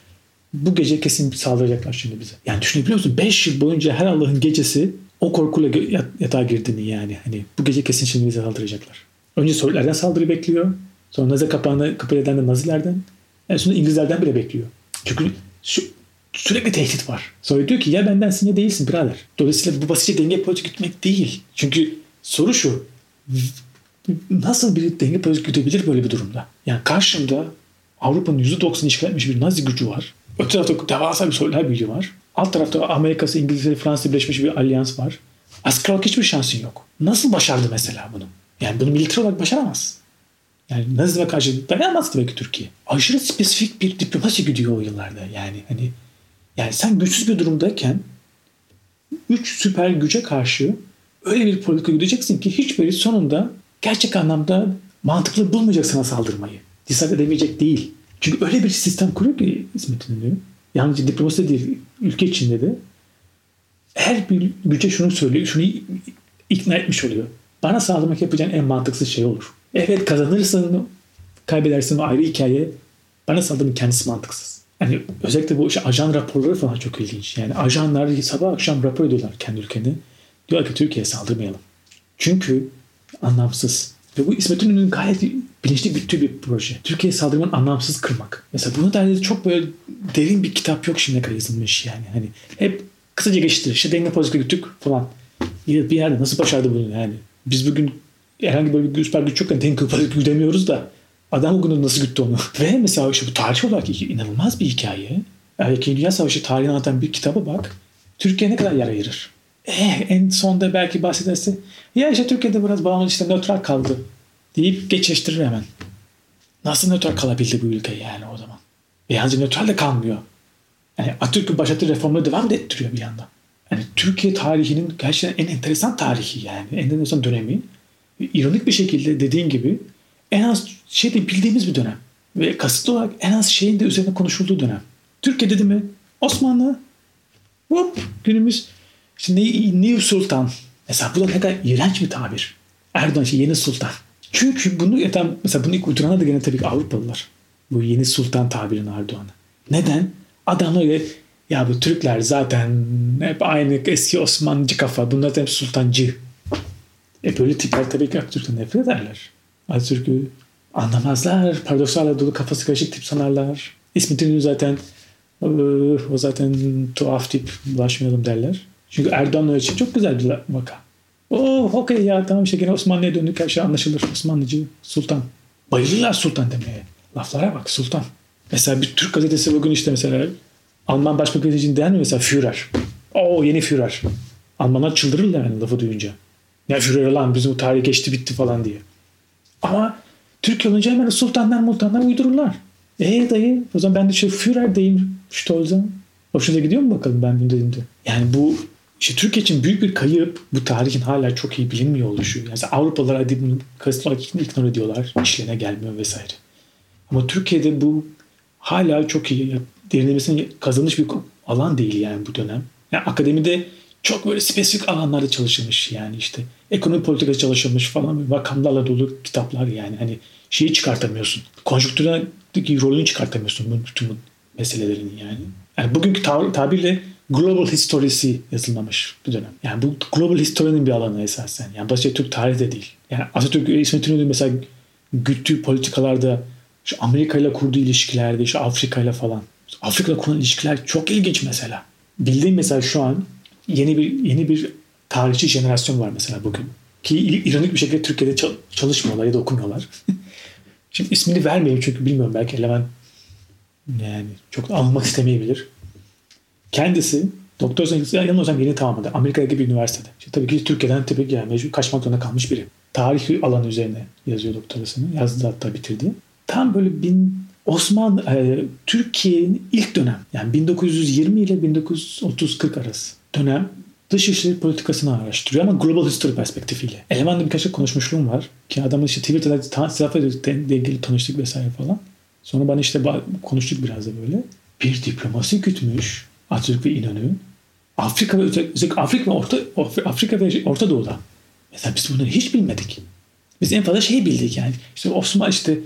Bu gece kesin saldıracaklar şimdi bize. Yani düşünebiliyor musun? 5 yıl boyunca her Allah'ın gecesi o korkuyla yatağa girdiğini yani. Hani bu gece kesin şimdi bize saldıracaklar. Önce Sovyetlerden saldırı bekliyor. Sonra Nazi kapağını kapı eden de Nazilerden. En sonunda İngilizlerden bile bekliyor. Çünkü şu, sürekli tehdit var. Sonra diyor ki ya bendensin ya değilsin birader. Dolayısıyla bu basitçe denge politik gütmek değil. Çünkü soru şu. Nasıl bir denge politik gütebilir böyle bir durumda? Yani karşımda Avrupa'nın %90'ını işgal etmiş bir Nazi gücü var. Öte tarafta devasa bir Sovyetler Birliği var. Alt tarafta Amerika'sı, İngiltere, Fransa birleşmiş bir alyans var. Asker olarak hiçbir şansın yok. Nasıl başardı mesela bunu? Yani bunu militer olarak başaramaz. Yani Nazizme karşı dayanamaz tabii ki Türkiye. Aşırı spesifik bir diplomasi gidiyor o yıllarda. Yani hani yani sen güçsüz bir durumdayken üç süper güce karşı öyle bir politika gideceksin ki hiçbiri sonunda gerçek anlamda mantıklı bulmayacak sana saldırmayı. Cesaret edemeyecek değil. Çünkü öyle bir sistem kuruyor ki İsmet İnönü. Yalnızca diplomasi değil, ülke içinde de her bir güce şunu söylüyor, şunu ikna etmiş oluyor. Bana saldırmak yapacağın en mantıksız şey olur. Evet kazanırsın, kaybedersin o ayrı hikaye. Bana saldırın kendisi mantıksız. Yani özellikle bu işte ajan raporları falan çok ilginç. Yani ajanlar sabah akşam rapor ediyorlar kendi ülkeni. Diyor ki Türkiye'ye saldırmayalım. Çünkü anlamsız. Ve bu İsmet İnönü'nün gayet bilinçli güttüğü bir proje. Türkiye'ye saldırmanın anlamsız kırmak. Mesela bunu dair çok böyle derin bir kitap yok şimdiye kadar yazılmış yani. Hani hep kısaca geçti. İşte denge politika güttük falan. Bir yerde nasıl başardı bunu yani? Biz bugün herhangi böyle bir süper güç yokken denge politika güdemiyoruz da adam bugün nasıl güttü onu? Ve mesela işte bu tarih olarak inanılmaz bir hikaye. Yani Dünya Savaşı tarihini anlatan bir kitaba bak. Türkiye ne kadar yer ayırır? Eh, en sonda belki bahsederse ya işte Türkiye'de biraz bağımlı işte nötral kaldı deyip geçiştirir hemen. Nasıl nötral kalabildi bu ülke yani o zaman? Ve yalnızca nötral de kalmıyor. Yani Atatürk'ün başlattığı reformları devam da ettiriyor bir yandan. Yani Türkiye tarihinin gerçekten en enteresan tarihi yani. En enteresan dönemi. İronik bir şekilde dediğin gibi en az şeyde bildiğimiz bir dönem. Ve kasıtlı olarak en az şeyin de üzerine konuşulduğu dönem. Türkiye dedi mi Osmanlı hop günümüz Şimdi New Sultan. Mesela bu da ne kadar iğrenç bir tabir. Erdoğan işte yeni sultan. Çünkü bunu eten, mesela bunu ilk uyduranlar da gene tabii ki Avrupalılar. Bu yeni sultan tabirini Erdoğan'a. Neden? Adamlar öyle ya bu Türkler zaten hep aynı eski Osmanlıcı kafa. Bunlar hep sultancı. E böyle tipler tabii ki Atatürk'ten nefret ederler. Atatürk'ü anlamazlar. Paradokslarla dolu kafası karışık tip sanarlar. İsmet İnönü zaten o zaten tuhaf tip bulaşmayalım derler. Çünkü Erdoğan için çok güzel bir vaka. Oh okey ya tamam işte gene Osmanlı'ya döndük her şey anlaşılır. Osmanlıcı sultan. Bayılırlar sultan demeye. Laflara bak sultan. Mesela bir Türk gazetesi bugün işte mesela Alman başbakanı için der mi mesela Führer? Oo yeni Führer. Almanlar çıldırırlar yani lafı duyunca. Ya Führer lan bizim tarih geçti bitti falan diye. Ama Türk olunca hemen sultanlar multanlar uydururlar. Eee dayı o zaman ben de şey Führer deyim Stolzen. Hoşunuza gidiyor mu bakalım ben bunu dediğimde. Yani bu işte Türkiye için büyük bir kayıp bu tarihin hala çok iyi bilinmiyor oluşu. Yani Avrupalılar hadi bunu olarak ignore ediyorlar. İşlerine gelmiyor vesaire. Ama Türkiye'de bu hala çok iyi derinlemesine kazanmış bir alan değil yani bu dönem. Yani akademide çok böyle spesifik alanlarda çalışılmış yani işte ekonomi politikası çalışılmış falan vakamlarla dolu kitaplar yani hani şeyi çıkartamıyorsun. Konjüktürdeki rolünü çıkartamıyorsun bu bütün bu meselelerin yani. Yani bugünkü tab- tabirle global historisi yazılmamış bir dönem. Yani bu global historinin bir alanı esasen. Yani basit Türk tarihi de değil. Yani Atatürk İsmet İnönü mesela güttüğü politikalarda şu Amerika ile kurduğu ilişkilerde, şu Afrika ile falan. Afrika ile kurulan ilişkiler çok ilginç mesela. Bildiğim mesela şu an yeni bir yeni bir tarihçi jenerasyon var mesela bugün. Ki ironik bir şekilde Türkiye'de çalışmıyorlar ya da okumuyorlar. Şimdi ismini vermeyeyim çünkü bilmiyorum belki eleman yani çok almak istemeyebilir. Kendisi doktor yanılmıyorsam yeni tamamladı. Amerika'daki bir üniversitede. İşte tabii ki Türkiye'den tabii ki yani mecbur kaçmak zorunda kalmış biri. Tarih alanı üzerine yazıyor doktorasını. Yazdı hatta bitirdi. Tam böyle bin Osmanlı, e, Türkiye'nin ilk dönem yani 1920 ile 1930-40 arası dönem dışişleri politikasını araştırıyor ama global history perspektifiyle. Elemanla birkaç konuşmuşluğum var ki adamın işte Twitter'da siyasetle ilgili tanıştık vesaire falan. Sonra bana işte konuştuk biraz da böyle. Bir diplomasi gütmüş Atatürk ve İnönü. Afrika ve özellikle Afrika ve Orta, Afrika ve Orta Doğu'da. Mesela biz bunları hiç bilmedik. Biz en fazla şey bildik yani. İşte Osman işte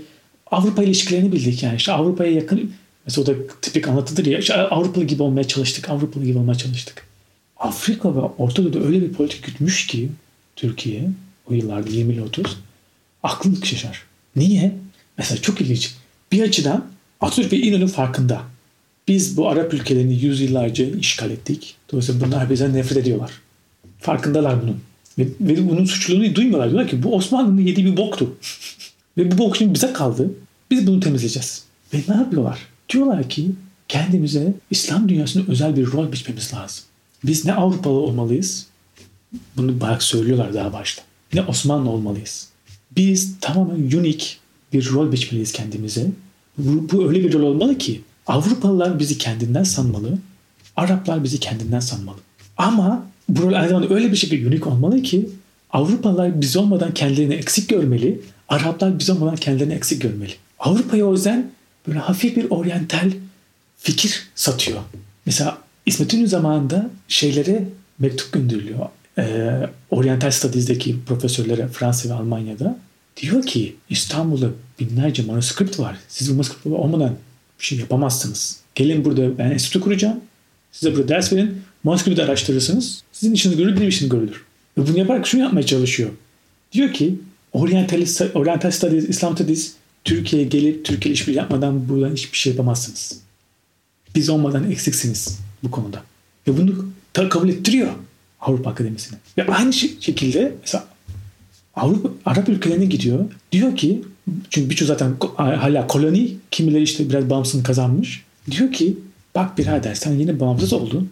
Avrupa ilişkilerini bildik yani. İşte Avrupa'ya yakın mesela o da tipik anlatıdır ya. İşte Avrupalı gibi olmaya çalıştık. Avrupalı gibi olmaya çalıştık. Afrika ve Orta Doğu'da öyle bir politik gütmüş ki Türkiye o yıllarda 20 ile 30 aklın şaşar. Niye? Mesela çok ilginç. Bir açıdan Atatürk ve İnönü farkında. Biz bu Arap ülkelerini yüzyıllarca işgal ettik. Dolayısıyla bunlar bizden nefret ediyorlar. Farkındalar bunun. Ve, ve bunun suçluluğunu duymuyorlar. Diyorlar ki bu Osmanlı'nın yediği bir boktu. ve bu bok şimdi bize kaldı. Biz bunu temizleyeceğiz. Ve ne yapıyorlar? Diyorlar ki kendimize İslam dünyasında özel bir rol biçmemiz lazım. Biz ne Avrupalı olmalıyız? Bunu bayağı söylüyorlar daha başta. Ne Osmanlı olmalıyız. Biz tamamen unik bir rol biçmeliyiz kendimize. Bu öyle bir rol olmalı ki Avrupalılar bizi kendinden sanmalı. Araplar bizi kendinden sanmalı. Ama bu rol aynı zamanda öyle bir şekilde unik olmalı ki Avrupalılar biz olmadan kendilerini eksik görmeli. Araplar biz olmadan kendilerini eksik görmeli. Avrupa'ya o yüzden böyle hafif bir oryantal fikir satıyor. Mesela İsmet İnönü zamanında şeylere mektup gönderiliyor. Ee, Oriental Studies'deki profesörlere Fransa ve Almanya'da. Diyor ki İstanbul'da binlerce manuskript var. Siz bu manuskript olmadan bir şey yapamazsınız. Gelin burada ben enstitü kuracağım. Size burada ders verin. Manuskripti araştırırsınız. Sizin işiniz görülür, benim işim görülür. Ve bunu yaparak şunu yapmaya çalışıyor. Diyor ki Oriental, Oriental Studies, İslam Studies Türkiye'ye gelip Türkiye işbirliği yapmadan buradan hiçbir şey yapamazsınız. Biz olmadan eksiksiniz bu konuda. Ve bunu kabul ettiriyor Avrupa Akademisi'ne. Ve aynı şekilde mesela Avrupa Arap ülkelerine gidiyor. Diyor ki çünkü birçok zaten hala koloni kimileri işte biraz bağımsızlığını kazanmış. Diyor ki bak birader sen yine bağımsız oldun.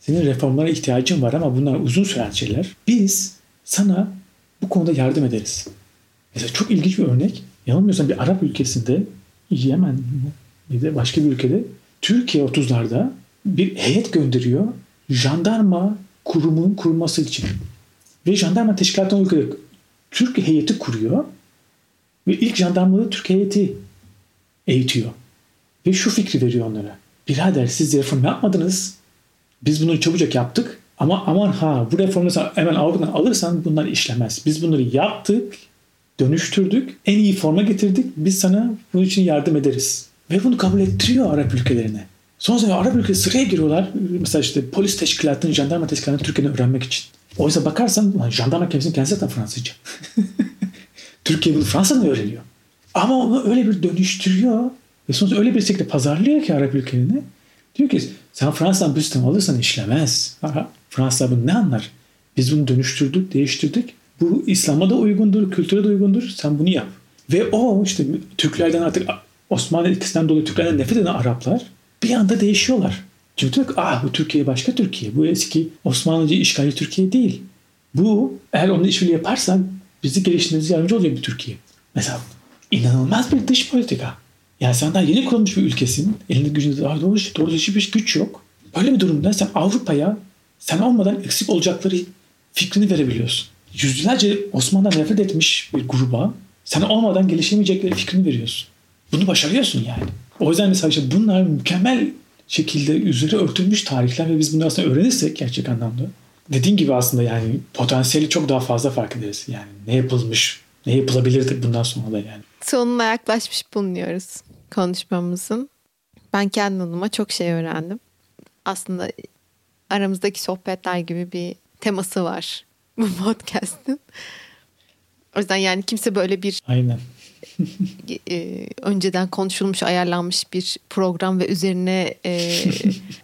Senin reformlara ihtiyacın var ama bunlar uzun süren şeyler. Biz sana bu konuda yardım ederiz. Mesela çok ilginç bir örnek. Yanılmıyorsam bir Arap ülkesinde Yemen bir de başka bir ülkede Türkiye 30'larda bir heyet gönderiyor jandarma kurumun kurulması için. Ve jandarma teşkilatına uygun Türk heyeti kuruyor ve ilk jandarmaları Türk heyeti eğitiyor. Ve şu fikri veriyor onlara. Birader siz reform yapmadınız. Biz bunu çabucak yaptık. Ama aman ha bu reformu hemen Avrupa'dan alırsan bunlar işlemez. Biz bunları yaptık, dönüştürdük, en iyi forma getirdik. Biz sana bunun için yardım ederiz. Ve bunu kabul ettiriyor Arap ülkelerine. Son zaman Arap ülkeleri sıraya giriyorlar. Mesela işte polis teşkilatının, jandarma teşkilatının Türkiye'den öğrenmek için. Oysa bakarsan lan jandarma kelimesinin kendisi zaten Fransızca. Türkiye bunu Fransa'dan öğreniyor. Ama onu öyle bir dönüştürüyor ve sonuçta öyle bir şekilde pazarlıyor ki Arap ülkelerini. Diyor ki sen Fransa'dan bu sistemi alırsan işlemez. Fransa bunu ne anlar? Biz bunu dönüştürdük, değiştirdik. Bu İslam'a da uygundur, kültüre de uygundur. Sen bunu yap. Ve o işte Türklerden artık Osmanlı etkisinden dolayı Türklerden nefret eden Araplar bir anda değişiyorlar. Çünkü diyor ki ah bu Türkiye başka Türkiye. Bu eski Osmanlıcı işgalci Türkiye değil. Bu eğer onun işbirliği yaparsan bizi geliştirmemize yardımcı olacak bir Türkiye. Mesela inanılmaz bir dış politika. Yani sen daha yeni kurulmuş bir ülkesin. Elinde gücünde daha doğru, doğru hiçbir güç yok. Böyle bir durumda sen Avrupa'ya sen olmadan eksik olacakları fikrini verebiliyorsun. Yüzlerce Osmanlı'dan nefret etmiş bir gruba sen olmadan gelişemeyecekleri fikrini veriyorsun. Bunu başarıyorsun yani. O yüzden mesela işte bunlar mükemmel şekilde üzeri örtülmüş tarihler ve biz bunu aslında öğrenirsek gerçek anlamda dediğin gibi aslında yani potansiyeli çok daha fazla fark ederiz. Yani ne yapılmış, ne yapılabilir bundan sonra da yani. Sonuna yaklaşmış bulunuyoruz konuşmamızın. Ben kendi adıma çok şey öğrendim. Aslında aramızdaki sohbetler gibi bir teması var bu podcast'ın. O yüzden yani kimse böyle bir Aynen. E, önceden konuşulmuş, ayarlanmış bir program ve üzerine e,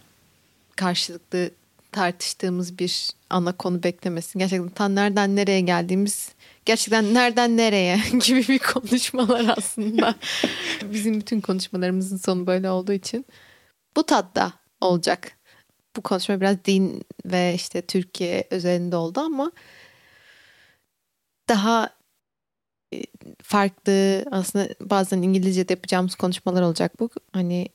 karşılıklı tartıştığımız bir ana konu beklemesin. Gerçekten tam nereden nereye geldiğimiz gerçekten nereden nereye gibi bir konuşmalar aslında. Bizim bütün konuşmalarımızın sonu böyle olduğu için. Bu tatta olacak. Bu konuşma biraz din ve işte Türkiye özelinde oldu ama daha farklı aslında bazen İngilizce'de yapacağımız konuşmalar olacak bu. Hani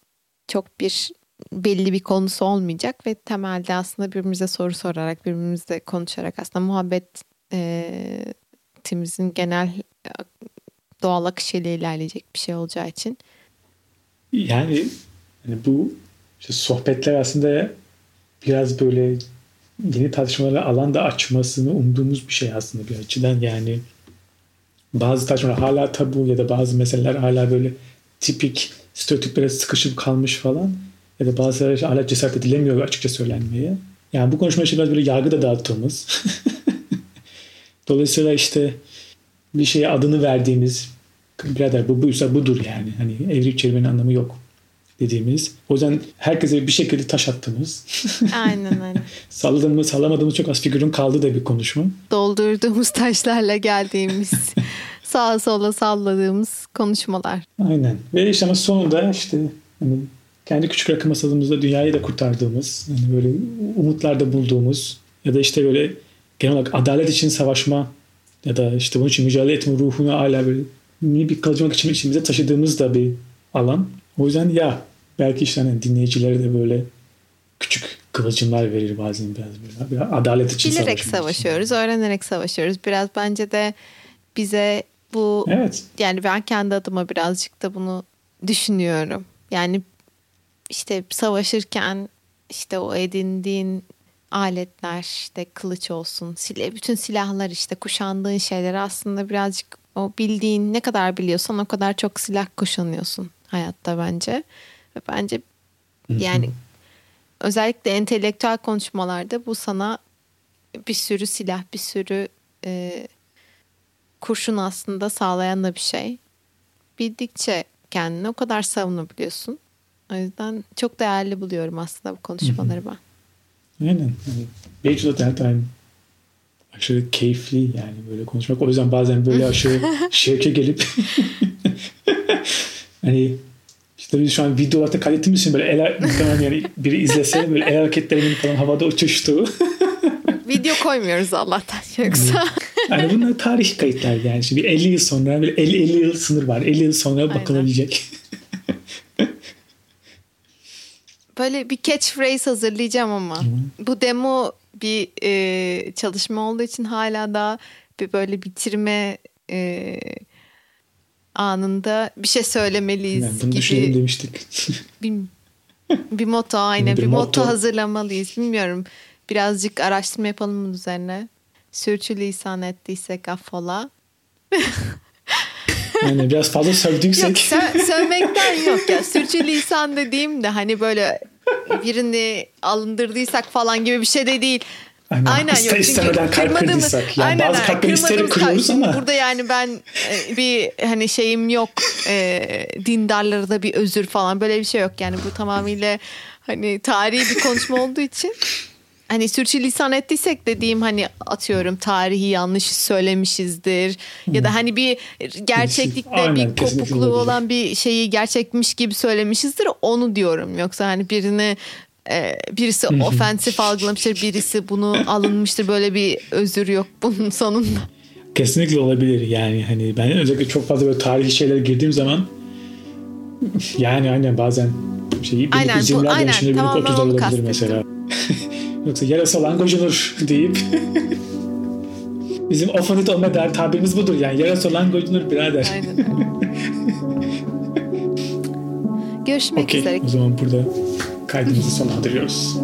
çok bir belli bir konusu olmayacak ve temelde aslında birbirimize soru sorarak, birbirimizle konuşarak aslında muhabbet e, timizin genel e, doğal akışıyla ilerleyecek bir şey olacağı için. Yani hani bu işte sohbetler aslında biraz böyle yeni tartışmalara alan da açmasını umduğumuz bir şey aslında bir açıdan yani bazı tartışmalar hala tabu ya da bazı meseleler hala böyle tipik stereotiplere sıkışıp kalmış falan ya da bazıları hala cesaret edilemiyor açıkça söylenmeye. Yani bu konuşma işte biraz böyle yargı da dağıttığımız. Dolayısıyla işte bir şeye adını verdiğimiz birader bu buysa budur yani. Hani evlilik kelimenin anlamı yok dediğimiz. O yüzden herkese bir şekilde taş attığımız. Aynen aynen. Salladığımız, sallamadığımız çok az figürün kaldı da bir konuşma. Doldurduğumuz taşlarla geldiğimiz, sağa sola salladığımız konuşmalar. Aynen. Ve işte ama sonunda işte hani kendi küçük rakı masalımızda dünyayı da kurtardığımız, hani böyle umutlarda bulduğumuz ya da işte böyle genel olarak adalet için savaşma ya da işte bunun için mücadele etme ruhunu hala böyle bir kalıcılık için içimize taşıdığımız da bir alan. O yüzden ya belki işte hani dinleyicilere de böyle küçük kıvılcımlar verir bazen biraz böyle. adalet için Bilerek savaşıyoruz, için. öğrenerek savaşıyoruz. Biraz bence de bize bu evet. yani ben kendi adıma birazcık da bunu düşünüyorum. Yani işte savaşırken işte o edindiğin aletler işte kılıç olsun bütün silahlar işte kuşandığın şeyler aslında birazcık o bildiğin ne kadar biliyorsan o kadar çok silah kuşanıyorsun hayatta bence ve bence yani özellikle entelektüel konuşmalarda bu sana bir sürü silah bir sürü e, kurşun aslında sağlayan da bir şey bildikçe kendini o kadar savunabiliyorsun o yüzden çok değerli buluyorum aslında bu konuşmaları ben. Aynen. Yani Rachel time aşırı keyifli yani böyle konuşmak. O yüzden bazen böyle aşırı şevke gelip hani işte biz şu an videolarda kaydettiğimiz için böyle el, muhtemelen yani biri izlese böyle el hareketlerimin falan havada uçuştuğu. Video koymuyoruz Allah'tan yoksa. yani bunlar tarih kayıtlar yani. Şimdi 50 yıl sonra böyle 50, 50 yıl sınır var. 50 yıl sonra bakılabilecek. Böyle bir catchphrase hazırlayacağım ama. Hı. Bu demo bir e, çalışma olduğu için hala da bir böyle bitirme e, anında bir şey söylemeliyiz yani bunu gibi. demiştik. bir, bir moto aynen bir, bir moto. moto hazırlamalıyız. Bilmiyorum birazcık araştırma yapalım bunun üzerine. Sürçülisan ettiysek affola. Yani biraz fazla sövdüksek. Yok sö- sövmekten yok ya. Sürçülisan dediğim de hani böyle birini alındırdıysak falan gibi bir şey de değil. Aynen, Aynen İster istemeden kalp kırdıysak. Yani aynen, bazı kalpleri Kırmadığımız kırıyoruz ama. Burada yani ben e, bir hani şeyim yok. E, dindarlara da bir özür falan böyle bir şey yok. Yani bu tamamıyla hani tarihi bir konuşma olduğu için hani sürçülisan ettiysek dediğim hani atıyorum tarihi yanlış söylemişizdir ya da hani bir gerçeklikle Aynen, bir kopukluğu olan bir şeyi gerçekmiş gibi söylemişizdir onu diyorum yoksa hani birini e, birisi ofensif algılamıştır birisi bunu alınmıştır böyle bir özür yok bunun sonunda. Kesinlikle olabilir yani hani ben özellikle çok fazla böyle tarihi şeylere girdiğim zaman yani aynen bazen şeyi Aynen, bu- 1920'ler aynen, dönüşünde tamam, ben 1930'lar onu olabilir kastettim. mesela. Yoksa yarası olan gocunur deyip bizim ofanit olma der tabirimiz budur yani yarası olan gocunur birader. Aynen. Görüşmek Okey üzere. o zaman burada kaydımızı sonlandırıyoruz.